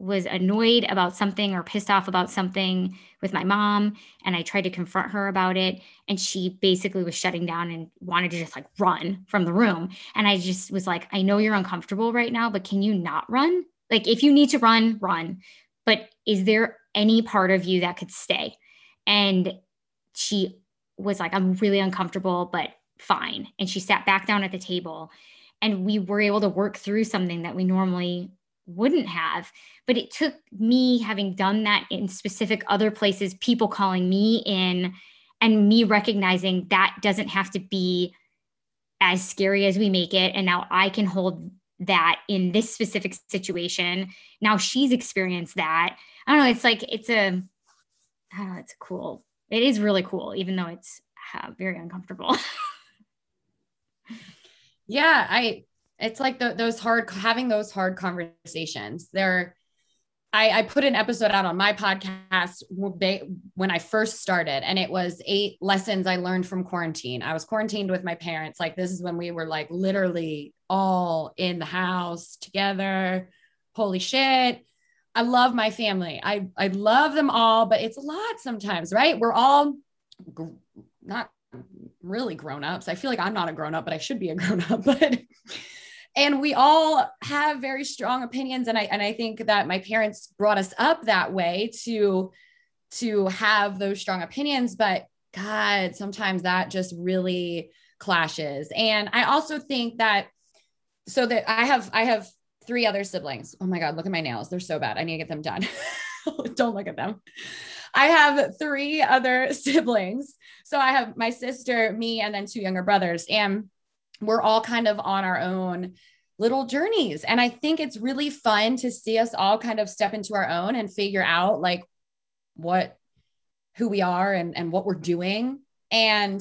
was annoyed about something or pissed off about something with my mom and I tried to confront her about it and she basically was shutting down and wanted to just like run from the room and I just was like I know you're uncomfortable right now but can you not run? Like if you need to run, run. But is there any part of you that could stay? And she was like I'm really uncomfortable but fine and she sat back down at the table and we were able to work through something that we normally wouldn't have. But it took me having done that in specific other places, people calling me in and me recognizing that doesn't have to be as scary as we make it. And now I can hold that in this specific situation. Now she's experienced that. I don't know. It's like, it's a, I don't know, it's cool. It is really cool, even though it's uh, very uncomfortable. (laughs) yeah. I, it's like the, those hard having those hard conversations they're I, I, put an episode out on my podcast when I first started, and it was eight lessons I learned from quarantine. I was quarantined with my parents. Like, this is when we were like literally all in the house together. Holy shit. I love my family. I, I love them all, but it's a lot sometimes, right? We're all not really grown ups. I feel like I'm not a grown up, but I should be a (laughs) grown up. But and we all have very strong opinions and i and i think that my parents brought us up that way to to have those strong opinions but god sometimes that just really clashes and i also think that so that i have i have three other siblings oh my god look at my nails they're so bad i need to get them done (laughs) don't look at them I have three other (laughs) siblings. So I have my sister, me, and then two younger brothers. And we're all kind of on our own little journeys. And I think it's really fun to see us all kind of step into our own and figure out like what, who we are and, and what we're doing. And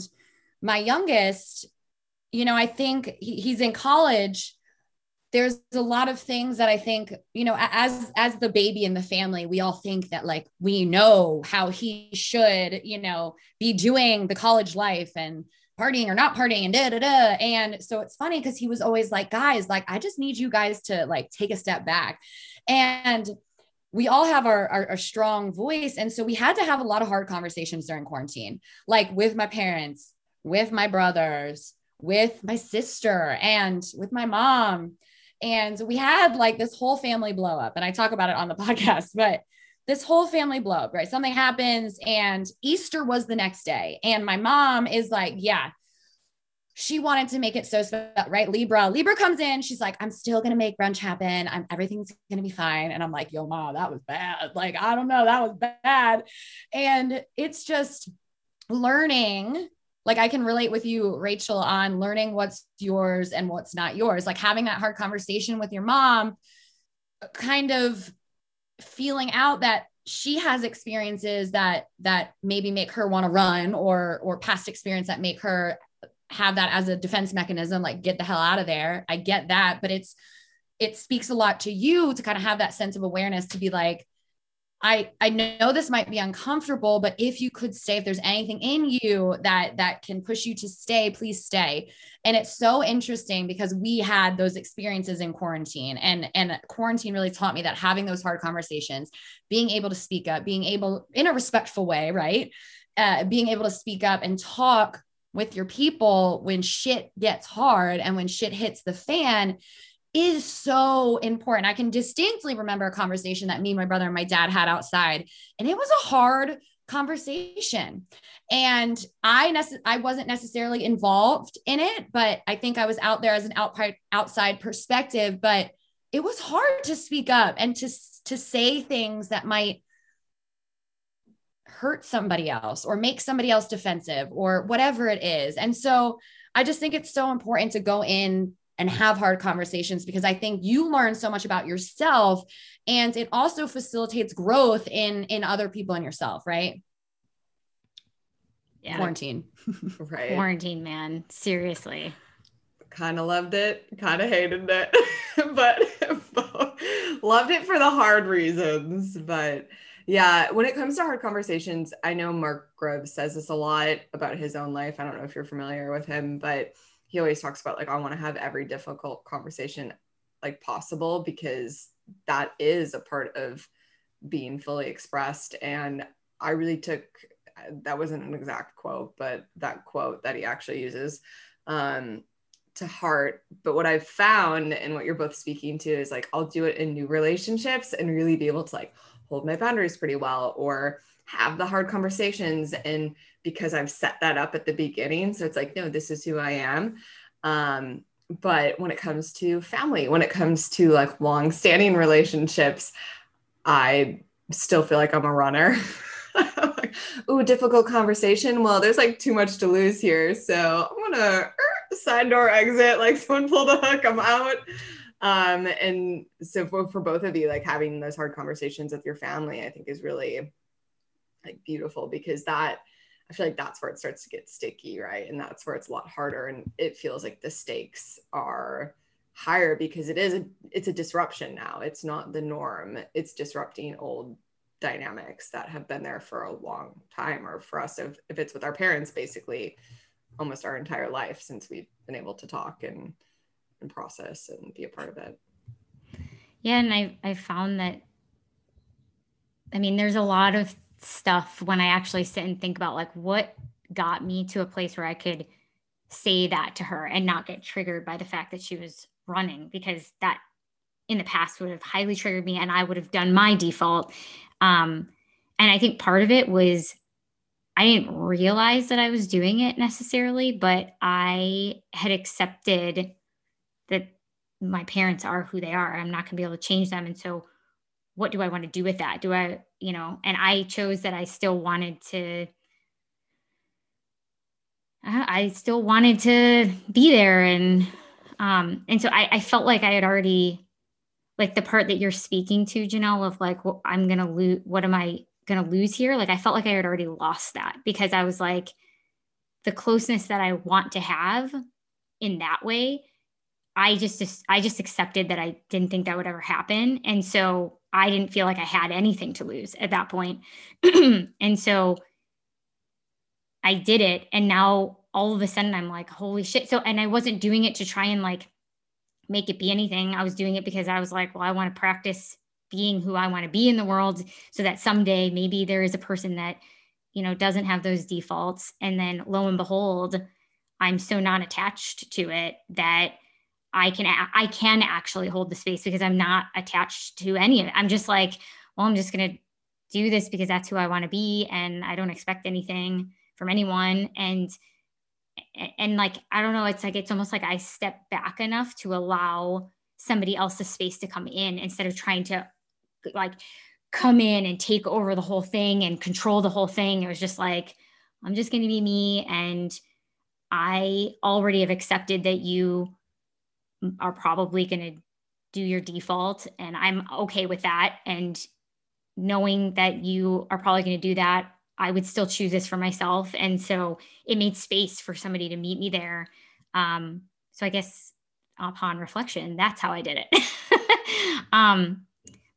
my youngest, you know, I think he, he's in college. There's a lot of things that I think, you know, as as the baby in the family, we all think that like we know how he should, you know, be doing the college life and partying or not partying and da da da. And so it's funny because he was always like, guys, like, I just need you guys to like take a step back. And we all have our, our, our, strong voice. And so we had to have a lot of hard conversations during quarantine, like with my parents, with my brothers, with my sister, and with my mom. And we had like this whole family blow up. And I talk about it on the (laughs) podcast, but this whole family blow up, right? Something happens and Easter was the next day. And my mom is like, yeah, she wanted to make it so special, right? Libra, Libra comes in. She's like, I'm still going to make brunch happen. I'm everything's going to be fine. And I'm like, yo, mom, that was bad. Like, I don't know. That was bad. And it's just learning like I can relate with you, Rachel, on learning what's yours and what's not yours. Like having that hard conversation with your mom, kind of feeling out that she has experiences that that maybe make her want to run or or past experience that make her have that as a defense mechanism like get the hell out of there i get that but it's it speaks a lot to you to kind of have that sense of awareness to be like I I know this might be uncomfortable, but if you could stay, if there's anything in you that that can push you to stay, please stay. And it's so interesting because we had those experiences in quarantine, and and quarantine really taught me that having those hard conversations, being able to speak up, being able in a respectful way, right, uh, being able to speak up and talk with your people when shit gets hard and when shit hits the fan is so important. I can distinctly remember a conversation that me, my brother, and my dad had outside, and it was a hard conversation. And I nece- I wasn't necessarily involved in it, but I think I was out there as an outside outside perspective. But it was hard to speak up and to to say things that might hurt somebody else or make somebody else defensive or whatever it is. And so I just think it's so important to go in and have hard conversations because I think you learn so much about yourself and it also facilitates growth in in other people and yourself, right? Yeah. Quarantine. (laughs) right. Quarantine, man. Seriously. Kind of loved it, kind of hated it, (laughs) but (laughs) loved it for the hard reasons. But yeah, when it comes to hard conversations, I know Mark Groves says this a lot about his own life. I don't know if you're familiar with him, but he always talks about like I want to have every difficult conversation like possible because that is a part of being fully expressed and I really took that wasn't an exact quote, but that quote that he actually uses um, to heart. But what I've found and what you're both speaking to is like I'll do it in new relationships and really be able to like hold my boundaries pretty well or have the hard conversations and because I've set that up at the beginning. So it's like no this is who I am. Um but when it comes to family when it comes to like long standing relationships I still feel like I'm a runner. (laughs) Ooh difficult conversation. Well there's like too much to lose here. So I'm gonna er, side door exit like someone pulled a hook I'm out. Um and so for, for both of you like having those hard conversations with your family i think is really like beautiful because that i feel like that's where it starts to get sticky right? And that's where it's a lot harder and it feels like the stakes are higher because it is a it's a disruption now. It's not the norm. It's disrupting old dynamics that have been there for a long time or for us if, if it's with our parents basically almost our entire life since we've been able to talk and and process and be a part of it. Yeah, and I I found that I mean there's a lot of stuff when I actually sit and think about like what got me to a place where I could say that to her and not get triggered by the fact that she was running because that in the past would have highly triggered me and I would have done my default. Um, and I think part of it was I didn't realize that I was doing it necessarily, but I had accepted that my parents are who they are. I'm not going to be able to change them. And so, what do I want to do with that? Do I, you know, and I chose that I still wanted to, I still wanted to be there. And, um, and so I, I felt like I had already, like the part that you're speaking to, Janelle, of like, well, I'm to lose, what am I to lose here? Like, I felt like I had already lost that because I was like, the closeness that I want to have in that way I just I just accepted that I didn't think that would ever happen, and so I didn't feel like I had anything to lose at that point. (clears throat) and so I did it, and now all of a sudden I'm like, holy shit! So and I wasn't doing it to try and like make it be anything. I was doing it because I was like, well, I want to practice being who I want to be in the world, so that someday maybe there is a person that you know doesn't have those defaults, and then lo and behold, I'm so not attached to it that I can I can actually hold the space because I'm not attached to any of it. I'm just like, well, I'm just gonna do this because that's who I want to be, and I don't expect anything from anyone. And and like I don't know, it's like it's almost like I step back enough to allow somebody else's space to come in instead of trying to like come in and take over the whole thing and control the whole thing. It was just like, I'm just to be me. And I already have accepted that you are probably going to do your default and i'm okay with that. And knowing that you are probably going to do that i would still choose this for myself. And so it made space for somebody to meet me there. Um, so i guess upon reflection that's how i did it. (laughs) Um,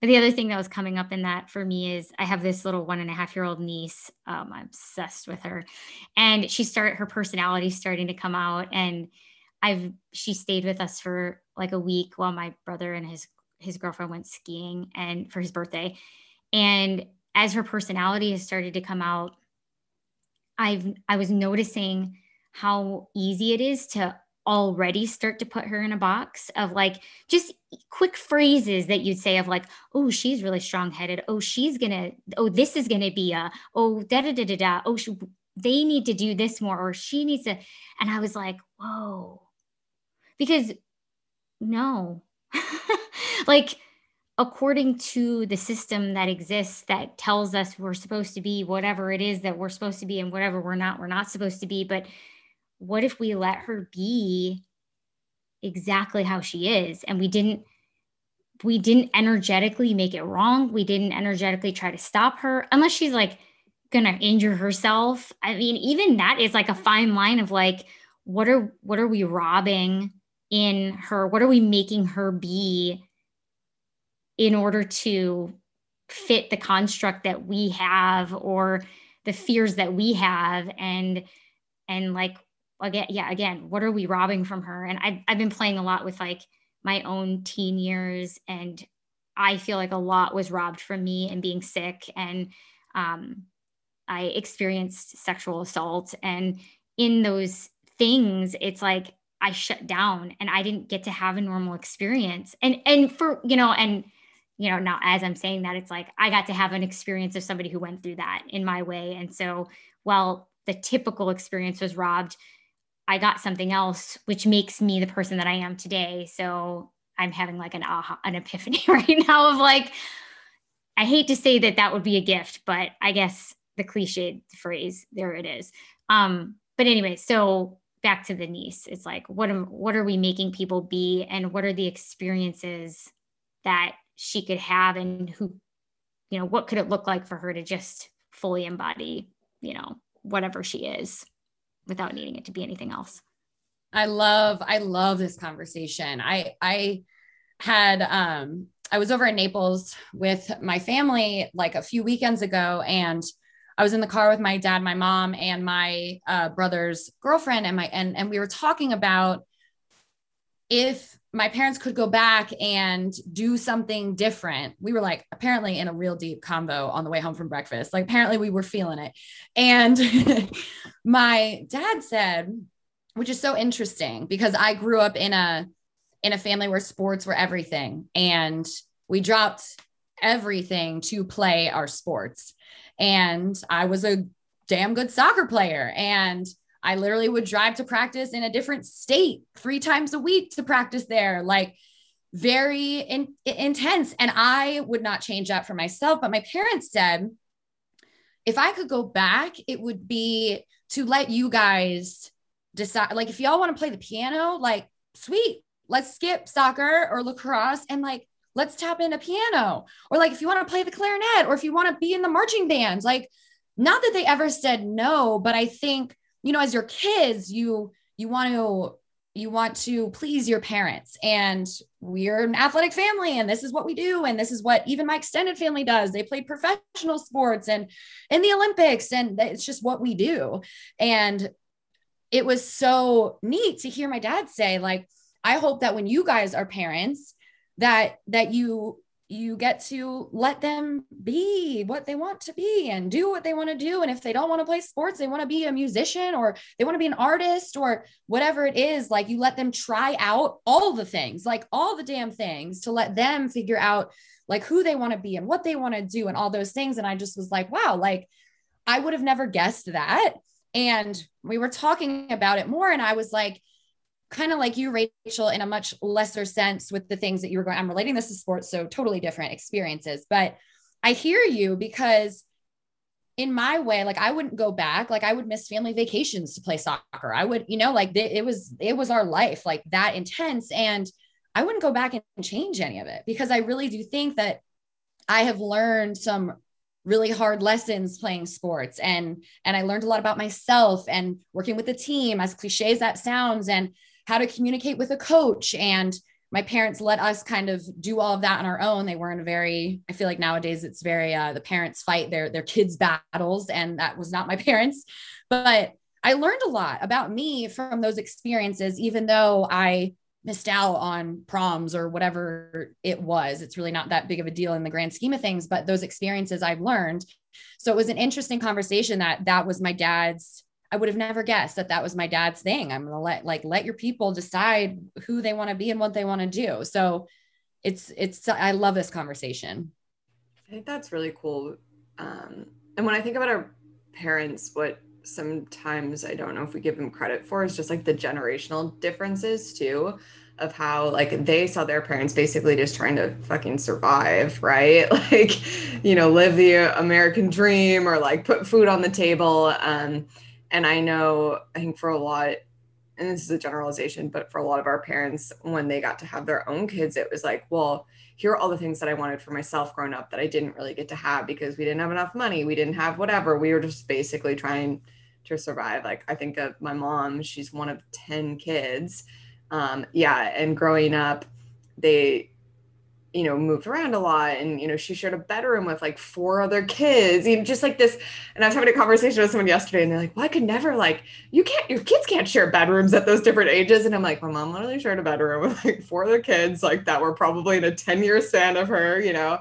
but the other thing that was coming up in that for me is I have this little one and a half year old niece. Um, I'm obsessed with her, and she started her personality starting to come out, and I've she stayed with us for like a week while my brother and his his girlfriend went skiing and for his birthday. And as her personality has started to come out, I've I was noticing how easy it is to already start to put her in a box of like just quick phrases that you'd say of like oh she's really strong-headed. Oh she's gonna oh this is gonna be a oh da da da da da. Oh she, they need to do this more or she needs to and i was like whoa because no. (laughs) Like according to the system that exists that tells us we're supposed to be whatever it is that we're supposed to be and whatever we're not we're not supposed to be but what if we let her be exactly how she is? And we didn't we didn't energetically make it wrong. We didn't energetically try to stop her unless she's like gonna injure herself. I mean even that is like a fine line of like what are what are we robbing in her what are we making her be in order to fit the construct that we have or the fears that we have? And and like again yeah again what are we robbing from her? And I've, I've been playing a lot with like my own teen years and i feel like a lot was robbed from me and being sick and um, i experienced sexual assault. And in those things it's like i shut down and i didn't get to have a normal experience and and for you know and you know now as i'm saying that it's like i got to have an experience of somebody who went through that in my way and so while the typical experience was robbed I got something else, which makes me the person that I am today. So I'm having like an aha, an epiphany (laughs) right now of like, I hate to say that that would be a gift, but I guess the cliche phrase, there it is. Um, but anyway, so back to the niece, it's like, what am, what are we making people be, and what are the experiences that she could have, and who, you know, what could it look like for her to just fully embody, you know, whatever she is without needing it to be anything else. I love, I love this conversation. I, I had, um, I was over in Naples with my family like a few weekends ago, and I was in the car with my dad, my mom, and my uh, brother's girlfriend, and my and and we were talking about if my parents could go back and do something different. We were like apparently in a real deep combo on the way home from breakfast. Like apparently we were feeling it. And (laughs) my dad said, which is so interesting because I grew up in a in a family where sports were everything and we dropped everything to play our sports. And I was a damn good soccer player and I literally would drive to practice in a different state three times a week to practice there. Like very in, intense. And I would not change that for myself. But my parents said, if I could go back, it would be to let you guys decide. Like, if y'all want to play the piano, like, sweet, let's skip soccer or lacrosse and like, let's tap into piano. Or like, if you want to play the clarinet or if you want to be in the marching bands, like, not that they ever said no, but I think you know as your kids you you want to you want to please your parents. And we're an athletic family and this is what we do and this is what even my extended family does. They play professional sports and in the olympics and it's just what we do. And it was so neat to hear my dad say like i hope that when you guys are parents that that you you get to let them be what they want to be and do what they want to do. And if they don't want to play sports, they want to be a musician or they want to be an artist or whatever it is, like you let them try out all the things, like all the damn things to let them figure out like who they want to be and what they want to do and all those things. And I just was like, wow, like I would have never guessed that. And we were talking about it more. And I was like, kind of like you, Rachel, in a much lesser sense with the things that you were going. I'm relating this to sports, so totally different experiences. But I hear you because in my way, like I wouldn't go back. Like I would miss family vacations to play soccer. I would, you know, like it was it was our life like that intense, and I wouldn't go back and change any of it because I really do think that I have learned some really hard lessons playing sports and and I learned a lot about myself and working with the team as cliche as that sounds and how to communicate with a coach. And my parents let us kind of do all of that on our own. They weren't very i feel like nowadays it's very uh, the parents fight their their kids battles and that was not my (laughs) parents. But i learned a lot about me from those experiences even though i missed out on proms or whatever it was. It's really not that big of a deal in the grand scheme of things but those experiences i've learned. So it was an interesting conversation that that was my dad's I would have never guessed that that was my dad's thing. I'm going to let like let your people decide who they want to be and what they want to do. So it's it's I love this conversation. I think that's really cool. Um, and when I think about our parents, what sometimes I don't know if we give them credit for is just like the generational differences too of how like they saw their parents basically just trying to fucking survive, right? (laughs) Like, you know, live the American dream or like put food on the table. Um, and I know, I think for a lot, and this is a generalization, but for a lot of our parents, when they got to have their own kids, it was like, well, here are all the things that I wanted for myself growing up that I didn't really get to have because we didn't have enough money. We didn't have whatever. We were just basically trying to survive. Like I think of my mom, she's one of 10 kids. Um, yeah. And growing up, they you know, moved around a lot and, you know, she shared a bedroom with like four other kids, you know, just like this. And I was having a conversation with someone yesterday and they're like, well, I could never like, you can't, your kids can't share bedrooms at those different ages. And I'm like, my mom literally shared a bedroom with like four other kids, like that were probably in a 10 year span of her, you know?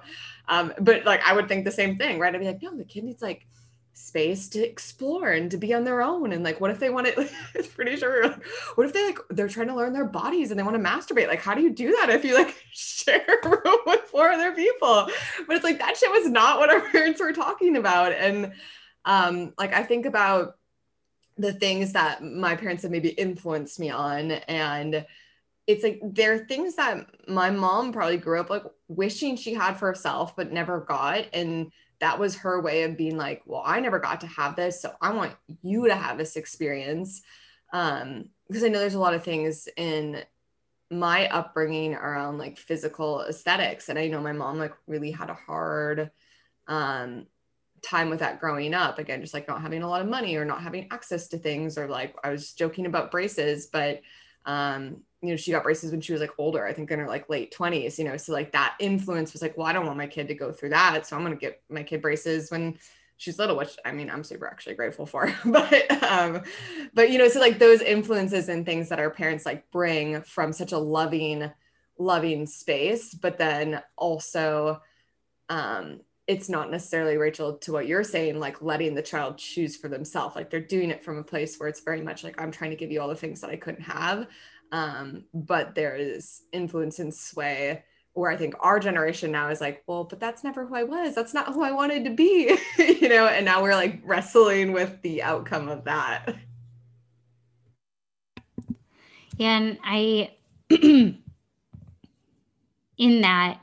Um, but like, I would think the same thing, right? I'd be like, no, the kid needs like, space to explore and to be on their own and like what if they want to (laughs) it's pretty sure what if they like they're trying to learn their bodies and they want to masturbate? Like how do you do that if you like (laughs) share a room (laughs) with four other people? But it's like that shit was not what our parents were talking about and um like i think about the things that my parents have maybe influenced me on and it's like there are things that my mom probably grew up like wishing she had for herself but never got and that was her way of being like, well, I never got to have this. So I want you to have this experience. Um, because I know there's a lot of things in my upbringing around like physical aesthetics. And I know my mom like really had a hard um time with that growing up. Again, just like not having a lot of money or not having access to things, or like I was joking about braces, but um you know, she got braces when she was like older, I think in her like late 20s, you know. So like that influence was like, well, I don't want my kid to go through that. So I'm gonna get my kid braces when she's little, which I mean I'm super actually grateful for. (laughs) but um, but you know, so like those influences and things that our parents like bring from such a loving, loving space, but then also um it's not necessarily Rachel to what you're saying, like letting the child choose for themselves. Like they're doing it from a place where it's very much like I'm trying to give you all the things that I couldn't have. Um, but there is influence and sway where I think our generation now is like, well, but that's never who I was. That's not who I wanted to be, (laughs) you know, and now we're like wrestling with the outcome of that. Yeah, and I (clears throat) in that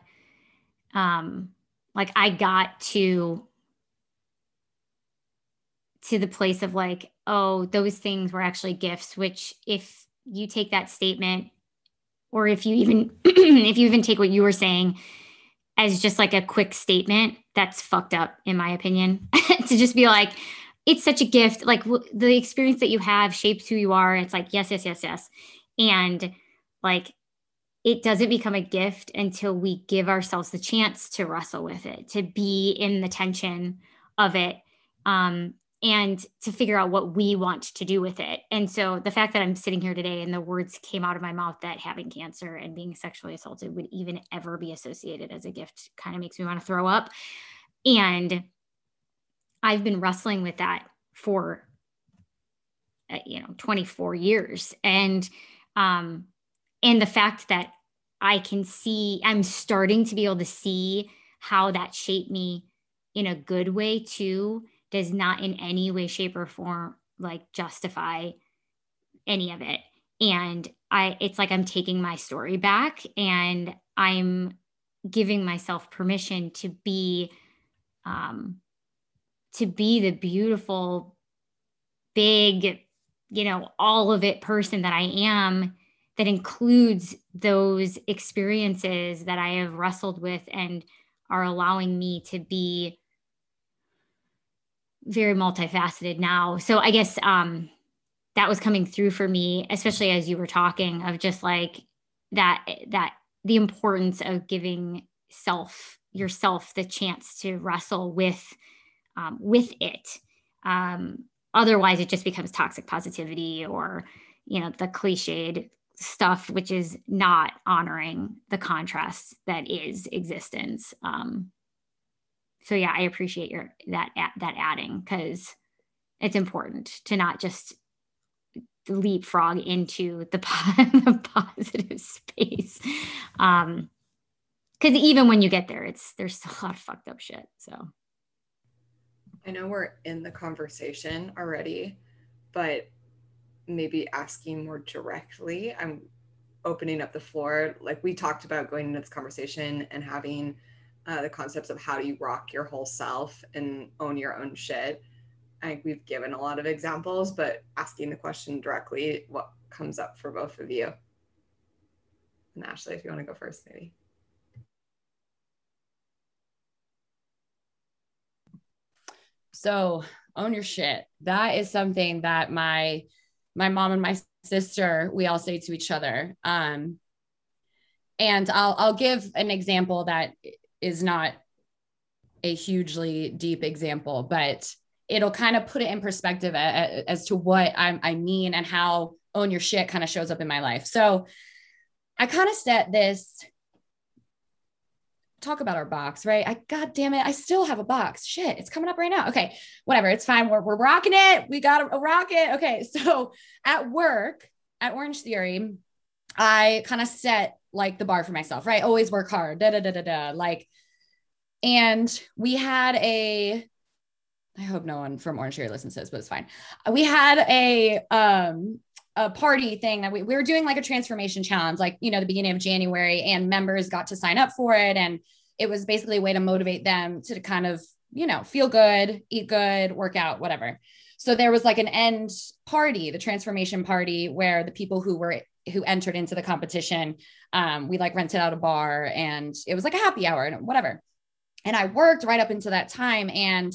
um like I got to to the place of like, oh, those things were actually gifts, which if you take that statement or if you even (clears throat) if you even take what you were saying as just like a quick statement that's fucked up in my opinion. (laughs) To just be like it's such a gift. Like w- the experience that you have shapes who you are. It's like yes yes yes yes. And like it doesn't become a gift until we give ourselves the chance to wrestle with it to be in the tension of it. Um and to figure out what we want to do with it. And so the fact that I'm sitting here today and the words came out of my mouth that having cancer and being sexually assaulted would even ever be associated as a gift kind of makes me want to throw up. And I've been wrestling with that for uh, you know 24 years and um and the fact that I can see I'm starting to be able to see how that shaped me in a good way too does not in any way shape or form like justify any of it. And i it's like i'm taking my story back and i'm giving myself permission to be um to be the beautiful big you know all of it person that i am that includes those experiences that i have wrestled with and are allowing me to be very multifaceted now. So I guess um, that was coming through for me, especially as you were talking of just like that that the importance of giving self yourself the chance to wrestle with um, with it. Um, otherwise, it just becomes toxic positivity or you know the cliched stuff, which is not honoring the contrast that is existence. Um, so yeah, I appreciate your that that adding because it's important to not just leapfrog into the, (laughs) the positive space. Um, because even when you get there, it's there's a lot of fucked up shit. So I know we're in the conversation already, but maybe asking more directly. I'm opening up the floor. Like we talked about going into this conversation and having uh, the concepts of how do you rock your whole self and own your own shit. I think we've given a lot of examples, but asking the question directly, what comes up for both of you? And Ashley, if you want to go first, maybe. So own your shit. That is something that my my mom and my sister we all say to each other. Um, and I'll I'll give an example that is not a hugely deep example, but it'll kind of put it in perspective as, as to what I, I mean and how own your shit kind of shows up in my life. So I kind of set this talk about our box, right? I god damn it, I still have a box. Shit, it's coming up right now. Okay, whatever, it's fine. We're, we're rocking it. We got a rocket. Okay, (laughs) so at work at Orangetheory, I kind of set like the bar for myself, right? Always work hard. Da da da da da. Like, and we had a. I hope no one from Orangetheory listens to this, but it's fine. We had a um a party thing that we, we were doing like a transformation challenge, like, you know, the beginning of January, and members got to sign up for it. And it was basically a way to motivate them to kind of, you know, feel good, eat good, work out, whatever. So there was like an end party, the transformation party, where the people who were who entered into the competition, um, we like rented out a bar and it was like a happy hour and whatever. And I worked right up into that time and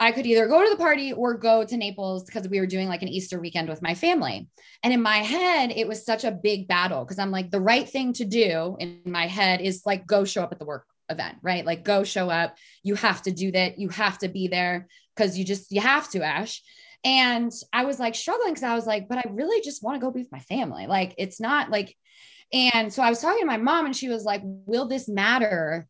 I could either go to the party or go to Naples because we were doing like an Easter weekend with my family. And in my head, it was such a big battle because I'm like, the right thing to do in my head is like, go show up at the work event, right? Like, go show up. You have to do that. You have to be there because you just, you have to, Ash. And I was like struggling because I was like, but I really just want to go be with my family. Like, it's not like, and so I was talking to my mom and she was like, will this matter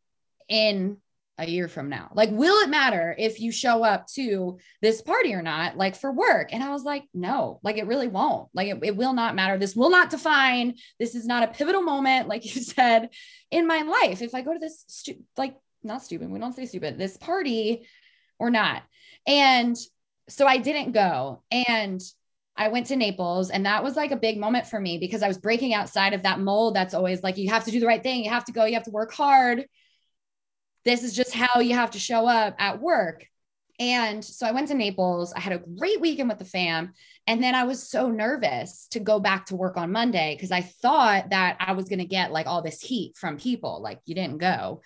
in a year from now? Like, will it matter if you show up to this party or not, like for work? And I was like, no, like it really won't. Like, it, it will not matter. This will not define. This is not a pivotal moment, (laughs) like you said, in my life. If I go to this, stu- like, not stupid, we don't say stupid, this party or not. And so I didn't go. And I went to Naples and that was like a big moment for me because I was breaking outside of that mold that's always like you have to do the right thing, you have to go, you have to work hard this is just how you have to show up at work. And so I went to Naples. I had a great weekend with the fam. And then I was so nervous to go back to work on Monday because I thought that I was going to get like all this heat from people, like, you didn't go.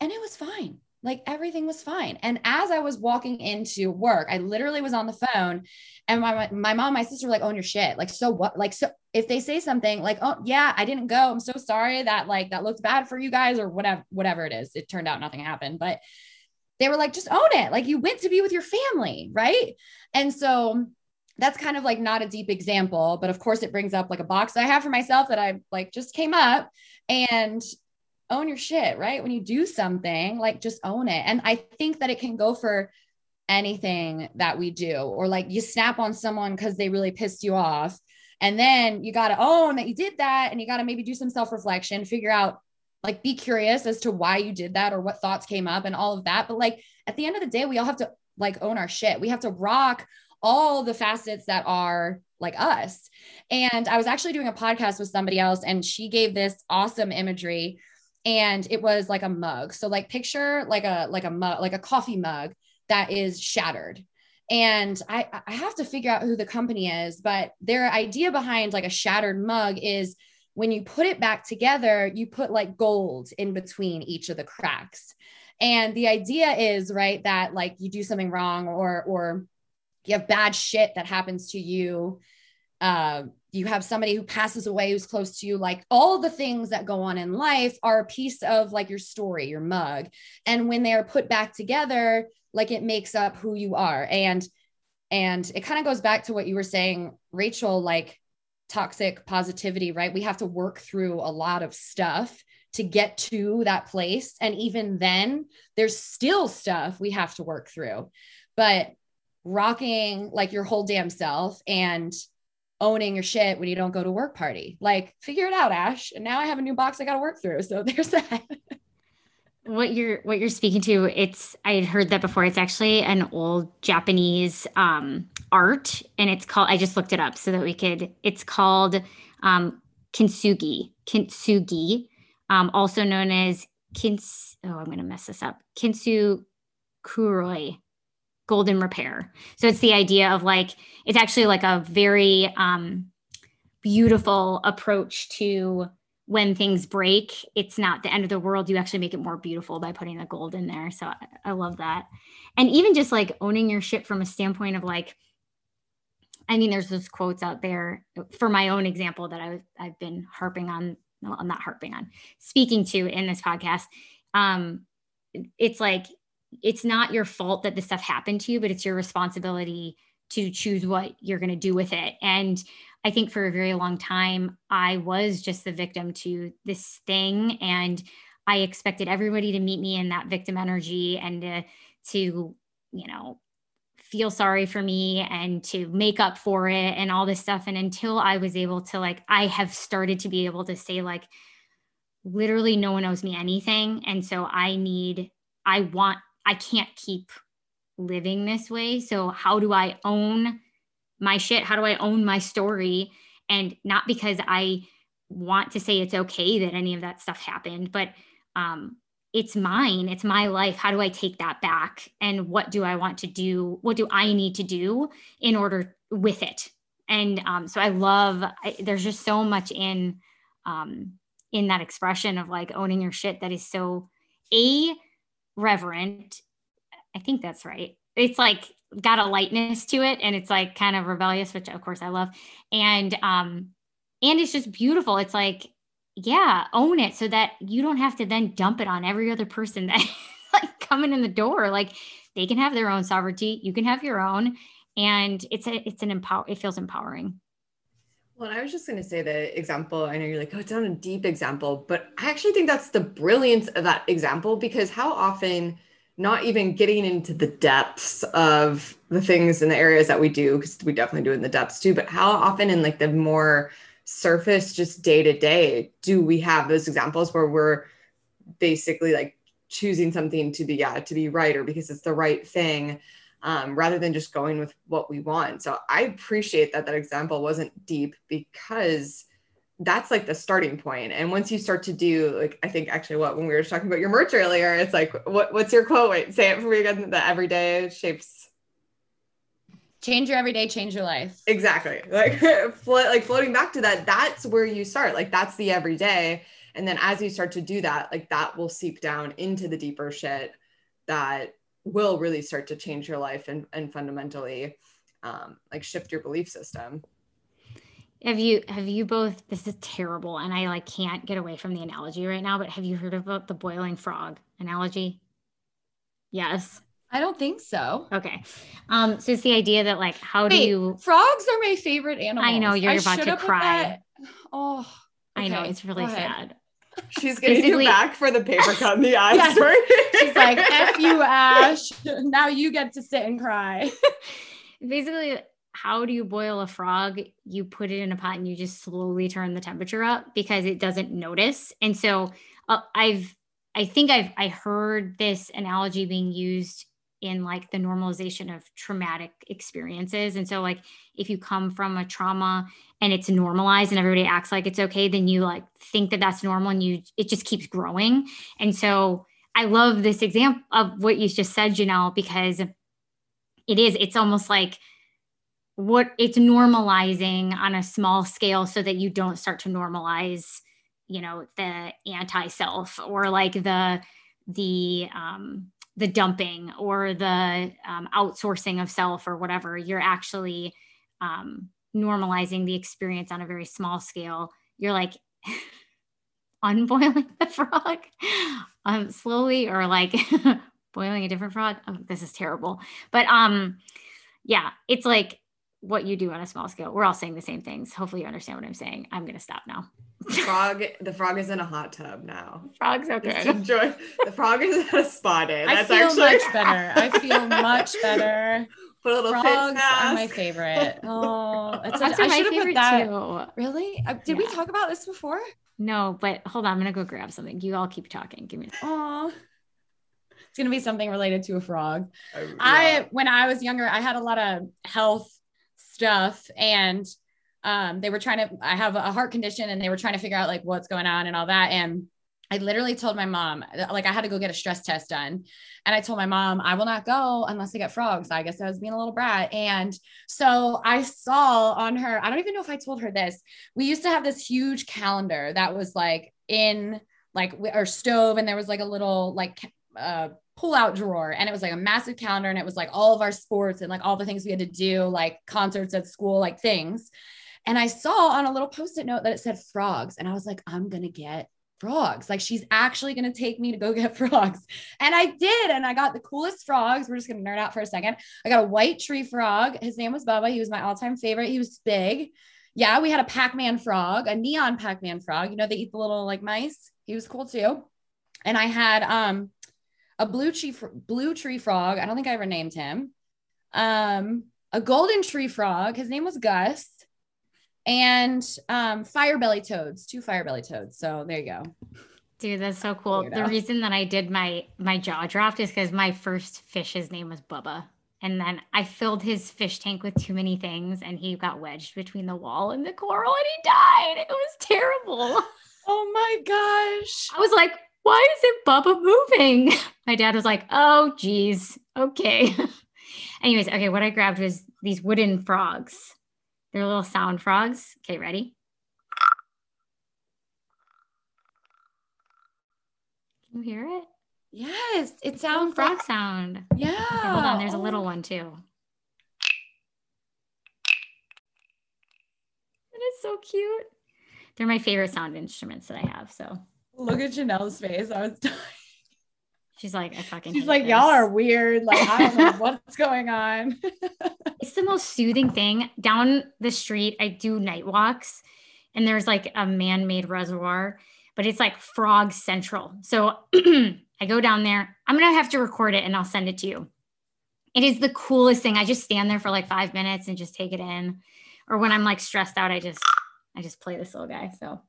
And it was fine. Like everything was fine. And as I was walking into work, I literally was on the phone and my, my mom, my sister were like, own your shit. Like, so what? Like, so if they say something like, oh yeah, I didn't go. I'm so sorry that like that looked bad for you guys or whatever, whatever it is. It turned out nothing happened, but they were like, just own it. Like you went to be with your family. Right. And so that's kind of like not a deep example, but of course it brings up like a box I have for myself that I like just came up and own your shit, right? When you do something, like just own it. And I think that it can go for anything that we do, or like you snap on someone because they really pissed you off. And then you got to own that you did that. And you got to maybe do some self reflection, figure out, like, be curious as to why you did that or what thoughts came up and all of that. But like at the end of the day, we all have to like own our shit. We have to rock all the facets that are like us. And I was actually doing a podcast with somebody else, and she gave this awesome imagery and it was like a mug. So like picture like a like a mug, like a coffee mug that is shattered. And I I have to figure out who the company is, but their idea behind like a shattered mug is when you put it back together, you put like gold in between each of the cracks. And the idea is right that like you do something wrong or or you have bad shit that happens to you uh, you have somebody who passes away who's close to you like all the things that go on in life are a piece of like your story your mug. And when they're put back together like it makes up who you are. And and it kind of goes back to what you were saying rachel like toxic positivity right? We have to work through a lot of stuff to get to that place. And even then there's still stuff we have to work through. But rocking like your whole damn self and owning your shit when you don't go to work party. Like, figure it out, Ash. And now I have a new box I got to work through. So (laughs) there's that. what you're what you're speaking to, it's I had heard that before. It's actually an old Japanese um, art, and it's called. I just looked it up so that we could. It's called um, kintsugi. Kintsugi, um, also known as kins. Oh, I'm going to mess this up. Kintsu kuroi golden repair. So it's the idea of like it's actually like a very um beautiful approach to when things break, it's not the end of the world. You actually make it more beautiful by putting the gold in there. So I, I love that. And even just like owning your shit from a standpoint of like, I mean, there's those quotes out there for my own example that I, I've been harping on, well, I'm not harping on, speaking to in this podcast. Um, it's like, it's not your fault that this stuff happened to you, but it's your responsibility to choose what you're going to do with it. And I think for a very long time, I was just the victim to this thing. And I expected everybody to meet me in that victim energy and to, to you know, feel sorry for me and to make up for it and all this stuff. And until I was able to, like, I have started to be able to say, like, literally no one owes me anything. And so I need, I want, I can't keep living this way. So, how do I own my shit? How do I own my story? And not because I want to say it's okay that any of that stuff happened, but um, it's mine. It's my life. How do I take that back? And what do I want to do? What do I need to do in order with it? And um, so I love. I, there's just so much in um, in that expression of like owning your shit that is so a reverent. I think that's right. It's like got a lightness to it and it's like kind of rebellious which of course i love. And um and it's just beautiful. It's like yeah own it so that you don't have to then dump it on every other person (laughs) that like coming in the door. Like they can have their own sovereignty. You can have your own. And it's a it's an empower it feels empowering well, I was just going to say the example. I know you're like, oh, it's not a deep example, but I actually think that's the brilliance of that example because how often not even getting into the depths of the things and the areas that we do because we definitely do in the depths too but how often in like the more surface just day to day do we have those examples where we're basically like choosing something to be yeah to be right or because it's the right thing um, rather than just going with what we want so i appreciate that that example wasn't deep because that's like the starting point. And once you start to do like I think actually what when we were talking about your merch earlier, it's like what what's your quote? Wait, say it for me again. The everyday shapes change your everyday, change your life. Exactly. (laughs) Like float, like floating back to that, that's where you start. Like that's the everyday. And then as you start to do that, like that will seep down into the deeper shit that will really start to change your life and, and fundamentally um, like shift your belief system. Have you have you both this is terrible and I like can't get away from the analogy right now, but have you heard about the boiling frog analogy? Yes. I don't think so. Okay. Um, so it's the idea that like how Wait, do you frogs are my favorite animal. I know you're I about to cry. Oh okay. I know it's really sad. She's getting you back for the paper cut in the eyes. (laughs) yes. She's like, F you, (laughs) Ash. Now you get to sit and cry. (laughs) Basically, how do you boil a frog? You put it in a pot and you just slowly turn the temperature up because it doesn't notice. And so uh, I've, I think I've, I heard this analogy being used in like the normalization of traumatic experiences. And so, like, if you come from a trauma and it's normalized and everybody acts like it's okay, then you like think that that's normal and you, it just keeps growing. And so, I love this example of what you just said, Janelle, because it is, it's almost like, what it's normalizing on a small scale so that you don't start to normalize you know the anti-self or like the the um the dumping or the um, outsourcing of self or whatever you're actually um normalizing the experience on a very small scale. You're like (laughs) unboiling the frog um slowly or like (laughs) boiling a different frog. Oh, this is terrible. But um yeah it's like what you do on a small scale. We're all saying the same things. Hopefully you understand what I'm saying. I'm going to stop now. frog, the frog is in a hot tub now. Frog's okay. Enjoy. The frog is at a spa day. That's I feel actually... much better. I feel much better. (laughs) Put a little Frogs are my favorite. (laughs) Oh, it's a, I should have put that. Too. Really? Uh, did yeah. we talk about this before? No, but hold on. I'm gonna go grab something. You all keep talking. Give me. Oh, it's gonna be something related to a frog. Yeah. I when I was younger, I had a lot of health stuff and um, they were trying to i have a heart condition and they were trying to figure out like what's going on and all that and I literally told my mom, like, I had to go get a stress test done. And I told my mom, I will not go unless I get frogs. I guess I was being a little brat. And so I saw on her, I don't even know if I told her this. We used to have this huge calendar that was like in like our stove, and there was like a little like uh, pull out drawer. And it was like a massive calendar. And it was like all of our sports and like all the things we had to do, like concerts at school, like things. And I saw on a little post it note that it said frogs. And I was like, I'm to get frogs. Like she's actually to take me to go get (laughs) frogs. And I did. And I got the coolest frogs. We're just to nerd out for a second. I got a white tree frog. His name was Bubba. He was my all time favorite. He was big. Yeah. We had a Pac Man frog, a neon Pac Man frog. You know, they eat the little like mice. He was cool too. And I had um, a blue tree, blue tree frog. I don't think I ever named him. Um, a golden tree frog. His name was Gus and um, fire belly toads, two fire belly toads. So there you go. Dude, that's so cool. The reason that I did my my jaw dropped is because my first fish's name was Bubba. And then I filled his fish tank with too many things and he got wedged between the wall and the coral and he died. It was terrible. Oh my gosh. I was like, why is it Bubba moving? (laughs) My dad was like, oh, geez. Okay. (laughs) Anyways, okay, what I grabbed was these wooden frogs. They're little sound frogs. Okay, ready? Can you hear it? Yes, it sounds frog like... sound. Yeah. Okay, hold on, there's a little one too. It is so cute. They're my favorite sound instruments that I have. So look at Janelle's face. I was dying. (laughs) She's like, I fucking. She's like, this. y'all are weird. Like, I don't know (laughs) what's going on. (laughs) it's the most soothing thing. Down the street, I do night walks, and there's like a man-made reservoir, but it's like frog central. So (clears throat) I go down there. I'm gonna have to record it, and I'll send it to you. It is the coolest thing. I just stand there for like five minutes and just take it in. Or when I'm like stressed out, I just, I just play this little guy. So,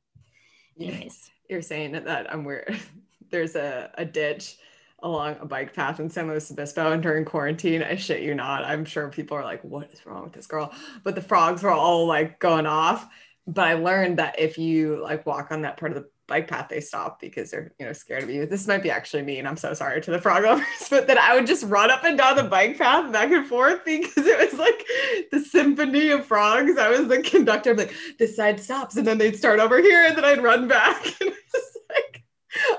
anyways, you're saying that I'm weird. (laughs) There's a a ditch along a bike path in San Luis Obispo and during quarantine. I shit you not. I'm sure people are like, what is wrong with this girl? But the frogs were all like going off. But I learned that if you like walk on that part of the bike path, they stop because they're, you know, scared of you. This might be actually me, and I'm so sorry to the frog (laughs) lovers, but that I would just run up and down the bike path back and forth because it was like the symphony of frogs. I was the conductor, I'm like, this side stops, and then they'd start over here, and then I'd run back. (laughs) And like,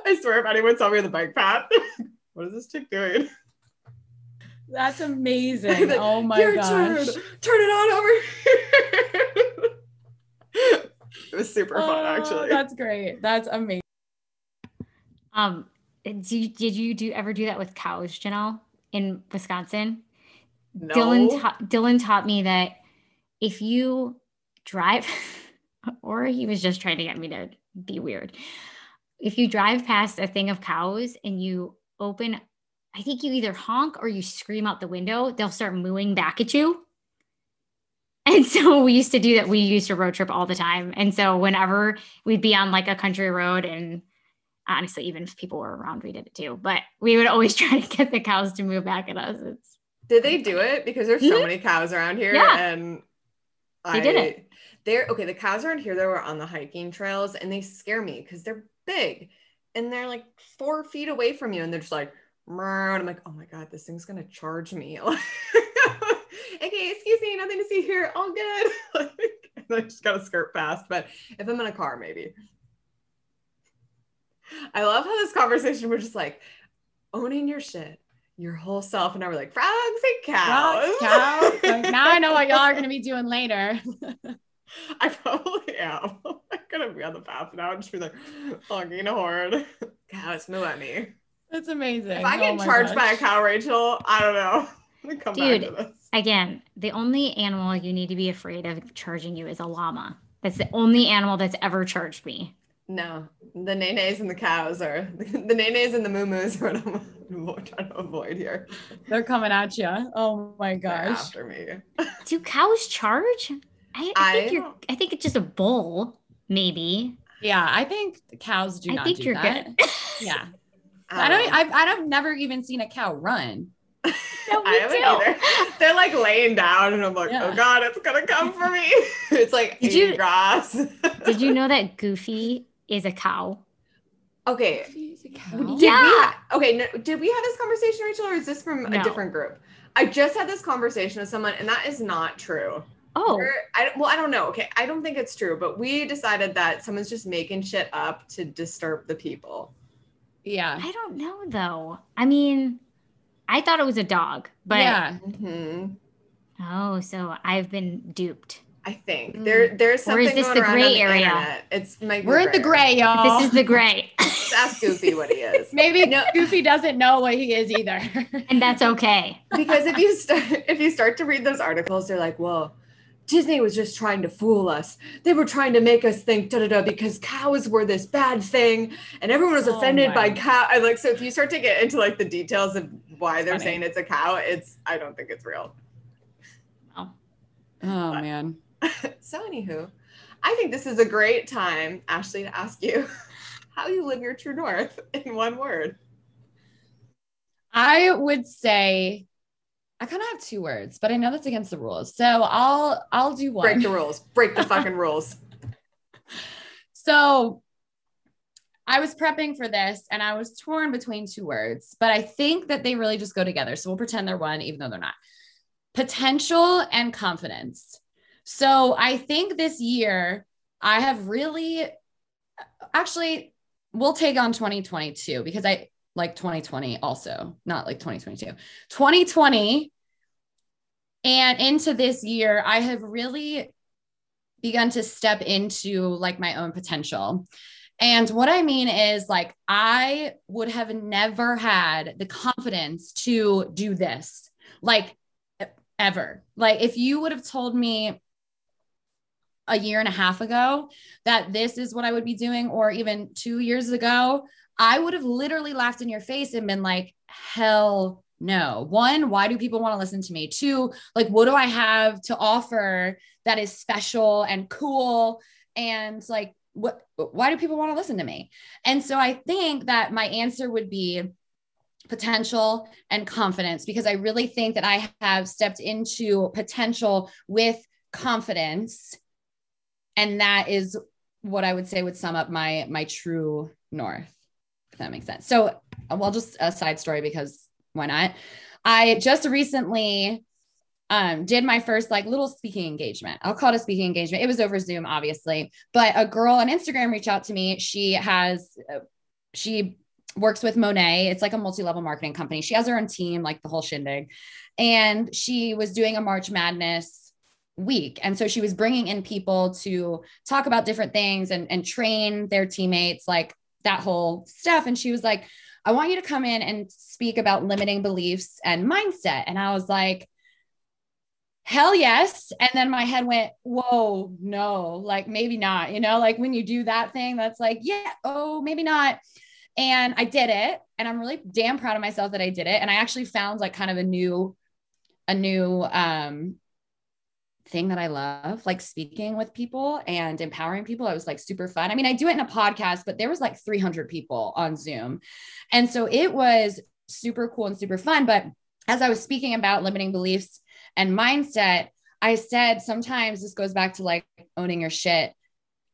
I swear if anyone saw me on the bike path, (laughs) what is this chick doing? That's amazing. oh my Your gosh. Turn. turn it on over here. It was super oh, fun actually. That's great. That's amazing. Um did you, did you do ever do that with cows, Janelle, in Wisconsin? No. Dylan ta- Dylan taught me that if you drive (laughs) or he was just trying to get me to be weird. If you drive past a thing of cows and you open, I think you either honk or you scream out the window, they'll start mooing back at you. And so (laughs) we used to do that. We used to road trip all the time. And so whenever we'd be on like a country road, and honestly, even if people were around, we did it too. But we would always (laughs) try to get the cows to move back at us. It's did they do it? Because there's so mm-hmm. many cows around here. Yeah. And they I, did it. They're okay. The cows around here that were on the hiking trails and they scare me because they're big and they're like four feet away from you and they're just like and I'm like, oh my god, this thing's gonna charge me. (laughs) okay, excuse me, nothing to see here. All good. (laughs) and I just gotta skirt past. But if I'm in a car, maybe. I love how this conversation was just like owning your shit, your whole self, and now we're like frogs and cows. Frogs, cows. like, now I know what y'all are gonna be doing later. (laughs) I probably am. (laughs) I'm gonna be on the path now and just be like honking a horn. Cows moo at me. That's amazing. If I oh get oh charged gosh. by a cow, Rachel, I don't know. Come Dude, again, the only animal you need to be afraid of charging you is a llama. That's the only animal that's ever charged me. No, the nays and the cows are (laughs) the nays and the moo moos are what I'm trying to avoid here. They're coming at you. Oh my gosh. They're after me. (laughs) Do cows charge? I, I think I you're. I think it's just a bull, maybe. Yeah, I think cows do I not. think do you're that. good. (laughs) yeah, I don't. I've, I've never even seen a cow run. No, (laughs) I haven't too. either. (laughs) They're like laying down, and I'm like, oh, yeah. oh god, it's gonna come for me. (laughs) it's like did you, grass. did you know that Goofy is a cow? Okay. Buffy is a cow? Did Yeah. we ha- okay, no, did we have this conversation, Rachel, or is this from a different group? I just had this conversation with someone, and that is not true. Oh, We're- I, well, I don't know. Okay, I don't think it's true, but we decided that someone's just making shit up to disturb the people. Yeah. I don't know though. I mean, I thought it was a dog, but yeah. hmm oh, so I've been duped. I think Mm. there there's something. Or something is this going the gray on the area? internet. It's might be We're in the gray, y'all. This is the gray, (laughs) Just Ask Goofy what he is. (laughs) Maybe No. Goofy doesn't know what he is either. and that's okay. because if you start (laughs) if you start to read those articles, they're like, well, Disney was just trying to fool us. They were trying to make us think da da da because cows were this bad thing, and everyone was Oh offended by cow. I like, so if you start to get into like the details of why they're Funny. saying it's a cow, it's I don't think it's real. Oh, oh man. (laughs) so anywho, I think this is a great time, Ashley, to ask you (laughs) how you live your true north in one word. I would say I kind of have two words, but I know that's against the rules. So I'll I'll do one. Break the rules. Break the fucking (laughs) rules. So I was prepping for this and I was torn between two words, but I think that they really just go together. So we'll pretend they're one, even though they're not. Potential and confidence. So I think this year I have really actually we'll take on 2022 because I like 2020 also, not like 2022. 2020 and into this year, I have really begun to step into like my own potential. And what I mean is like I would have never had the confidence to do this. Like ever. Like if you would have told me a year and a half ago that this is what I would be doing or even 2 years ago, I would have literally laughed in your face and been like hell no. One, why do people want to listen to me? Two, like what do I have to offer that is special and cool and like what why do people want to listen to me and so i think that my answer would be potential and confidence because i really think that i have stepped into potential with confidence and that is what i would say would sum up my my true north if that makes sense so well just a side story because why not i just recently um, did my first like little speaking engagement. I'll call it a speaking engagement. It was over Zoom, obviously, but a girl on Instagram reached out to me. She has, uh, she works with Monat. It's like a multi level marketing company. She has her own team, like the whole shindig. And she was doing a March Madness week. And so she was bringing in people to talk about different things and, and train their teammates, like that whole stuff. And she was like, I want you to come in and speak about limiting beliefs and mindset. And I was like, hell yes. And then my head went, whoa, no, like maybe not, you know, like when you do that thing, that's like, yeah, oh, maybe not. And I did it. And I'm really damn proud of myself that I did it. And I actually found like kind of a new, a new um thing that I love, like speaking with people and empowering people. It was like super fun. I mean, I do it in a podcast, but there was like 300 people on Zoom. And so it was super cool and super fun. But as I was speaking about limiting beliefs and mindset, I said sometimes this goes back to like owning your shit.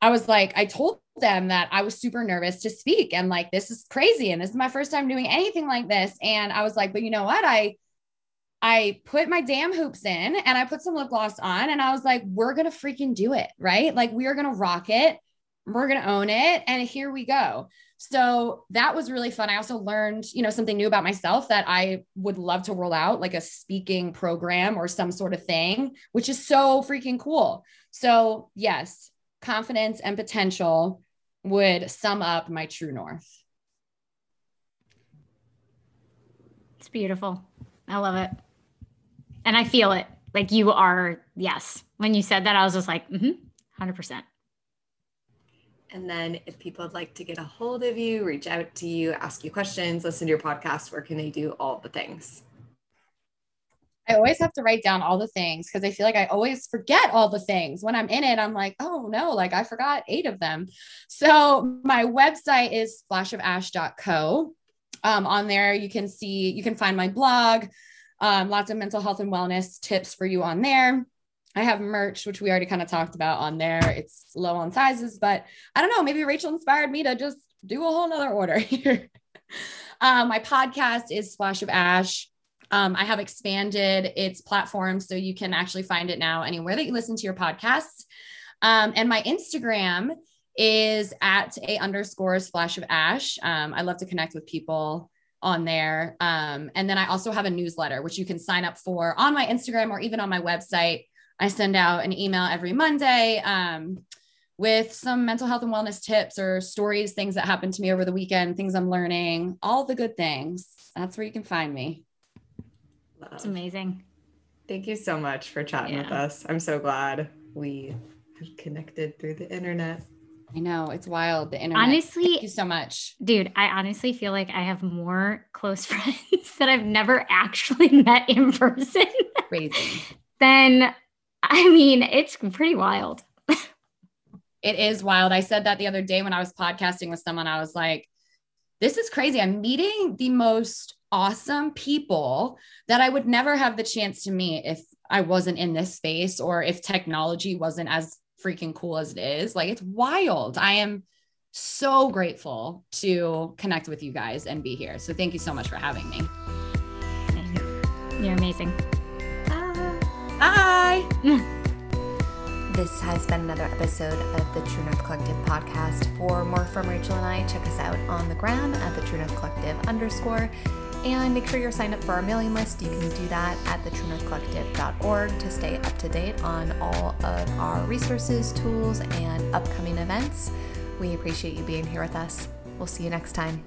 I was like, I told them that I was super nervous to speak and like, this is crazy. And this is my first time doing anything like this. And I was like, but you know what? I, I put my damn hoops in and I put some lip gloss on and I was like, we're going to freaking do it. Right. Like we are going to rock it. We're going to own it. And here we go. So that was really fun. I also learned, you know, something new about myself that I would love to roll out like a speaking program or some sort of thing, which is so freaking cool. So, yes, confidence and potential would sum up my true north. It's beautiful. I love it. And I feel it. Like you are, yes. When you said that, I was just like, mm-hmm, 100%. And then if people would like to get a hold of you, reach out to you, ask you questions, listen to your podcast, where can they do all the things? I always have to write down all the things because I feel like I always forget all the things. When I'm in it, I'm like, oh no, like I forgot eight of them. So my website is splash-of-ash.co. Um, on there, you can see, you can find my blog, um, lots of mental health and wellness tips for you on there. I have merch, which we already kind of talked about on there. It's low on sizes, but I don't know. Maybe Rachel inspired me to just do a whole nother order (laughs) here. um, my podcast is Splash of Ash. Um, I have expanded its platform so you can actually find it now anywhere that you listen to your podcasts. Um, and my Instagram is at a underscore splash of ash. Um, I love to connect with people on there. Um, and then I also have a newsletter, which you can sign up for on my Instagram or even on my website. I send out an email every Monday um, with some mental health and wellness tips or stories, things that happened to me over the weekend, things I'm learning, all the good things. That's where you can find me. It's amazing. Thank you so much for chatting yeah. with us. I'm so glad we have connected through the internet. I know it's wild. The internet. Honestly, thank you so much, dude. I honestly feel like I have more close (laughs) friends that I've never actually (laughs) met in person. Crazy. then, I mean, it's pretty wild. it is wild. I said that the other day when I was podcasting with someone. I was like, "This is crazy. I'm meeting the most awesome people that I would never have the chance to meet if I wasn't in this space or if technology wasn't as freaking cool as it is. Like it's wild. I am so grateful to connect with you guys and be here. So thank you so much for having me. You're amazing. Bye. (laughs) this has been another episode of the True North Collective podcast. For more from Rachel and I, check us out on the gram at the True North Collective underscore and make sure you're signed up for our mailing list. You can do that at thetruenorthcollective.org to stay up to date on all of our resources, tools, and upcoming events. We appreciate you being here with us. We'll see you next time.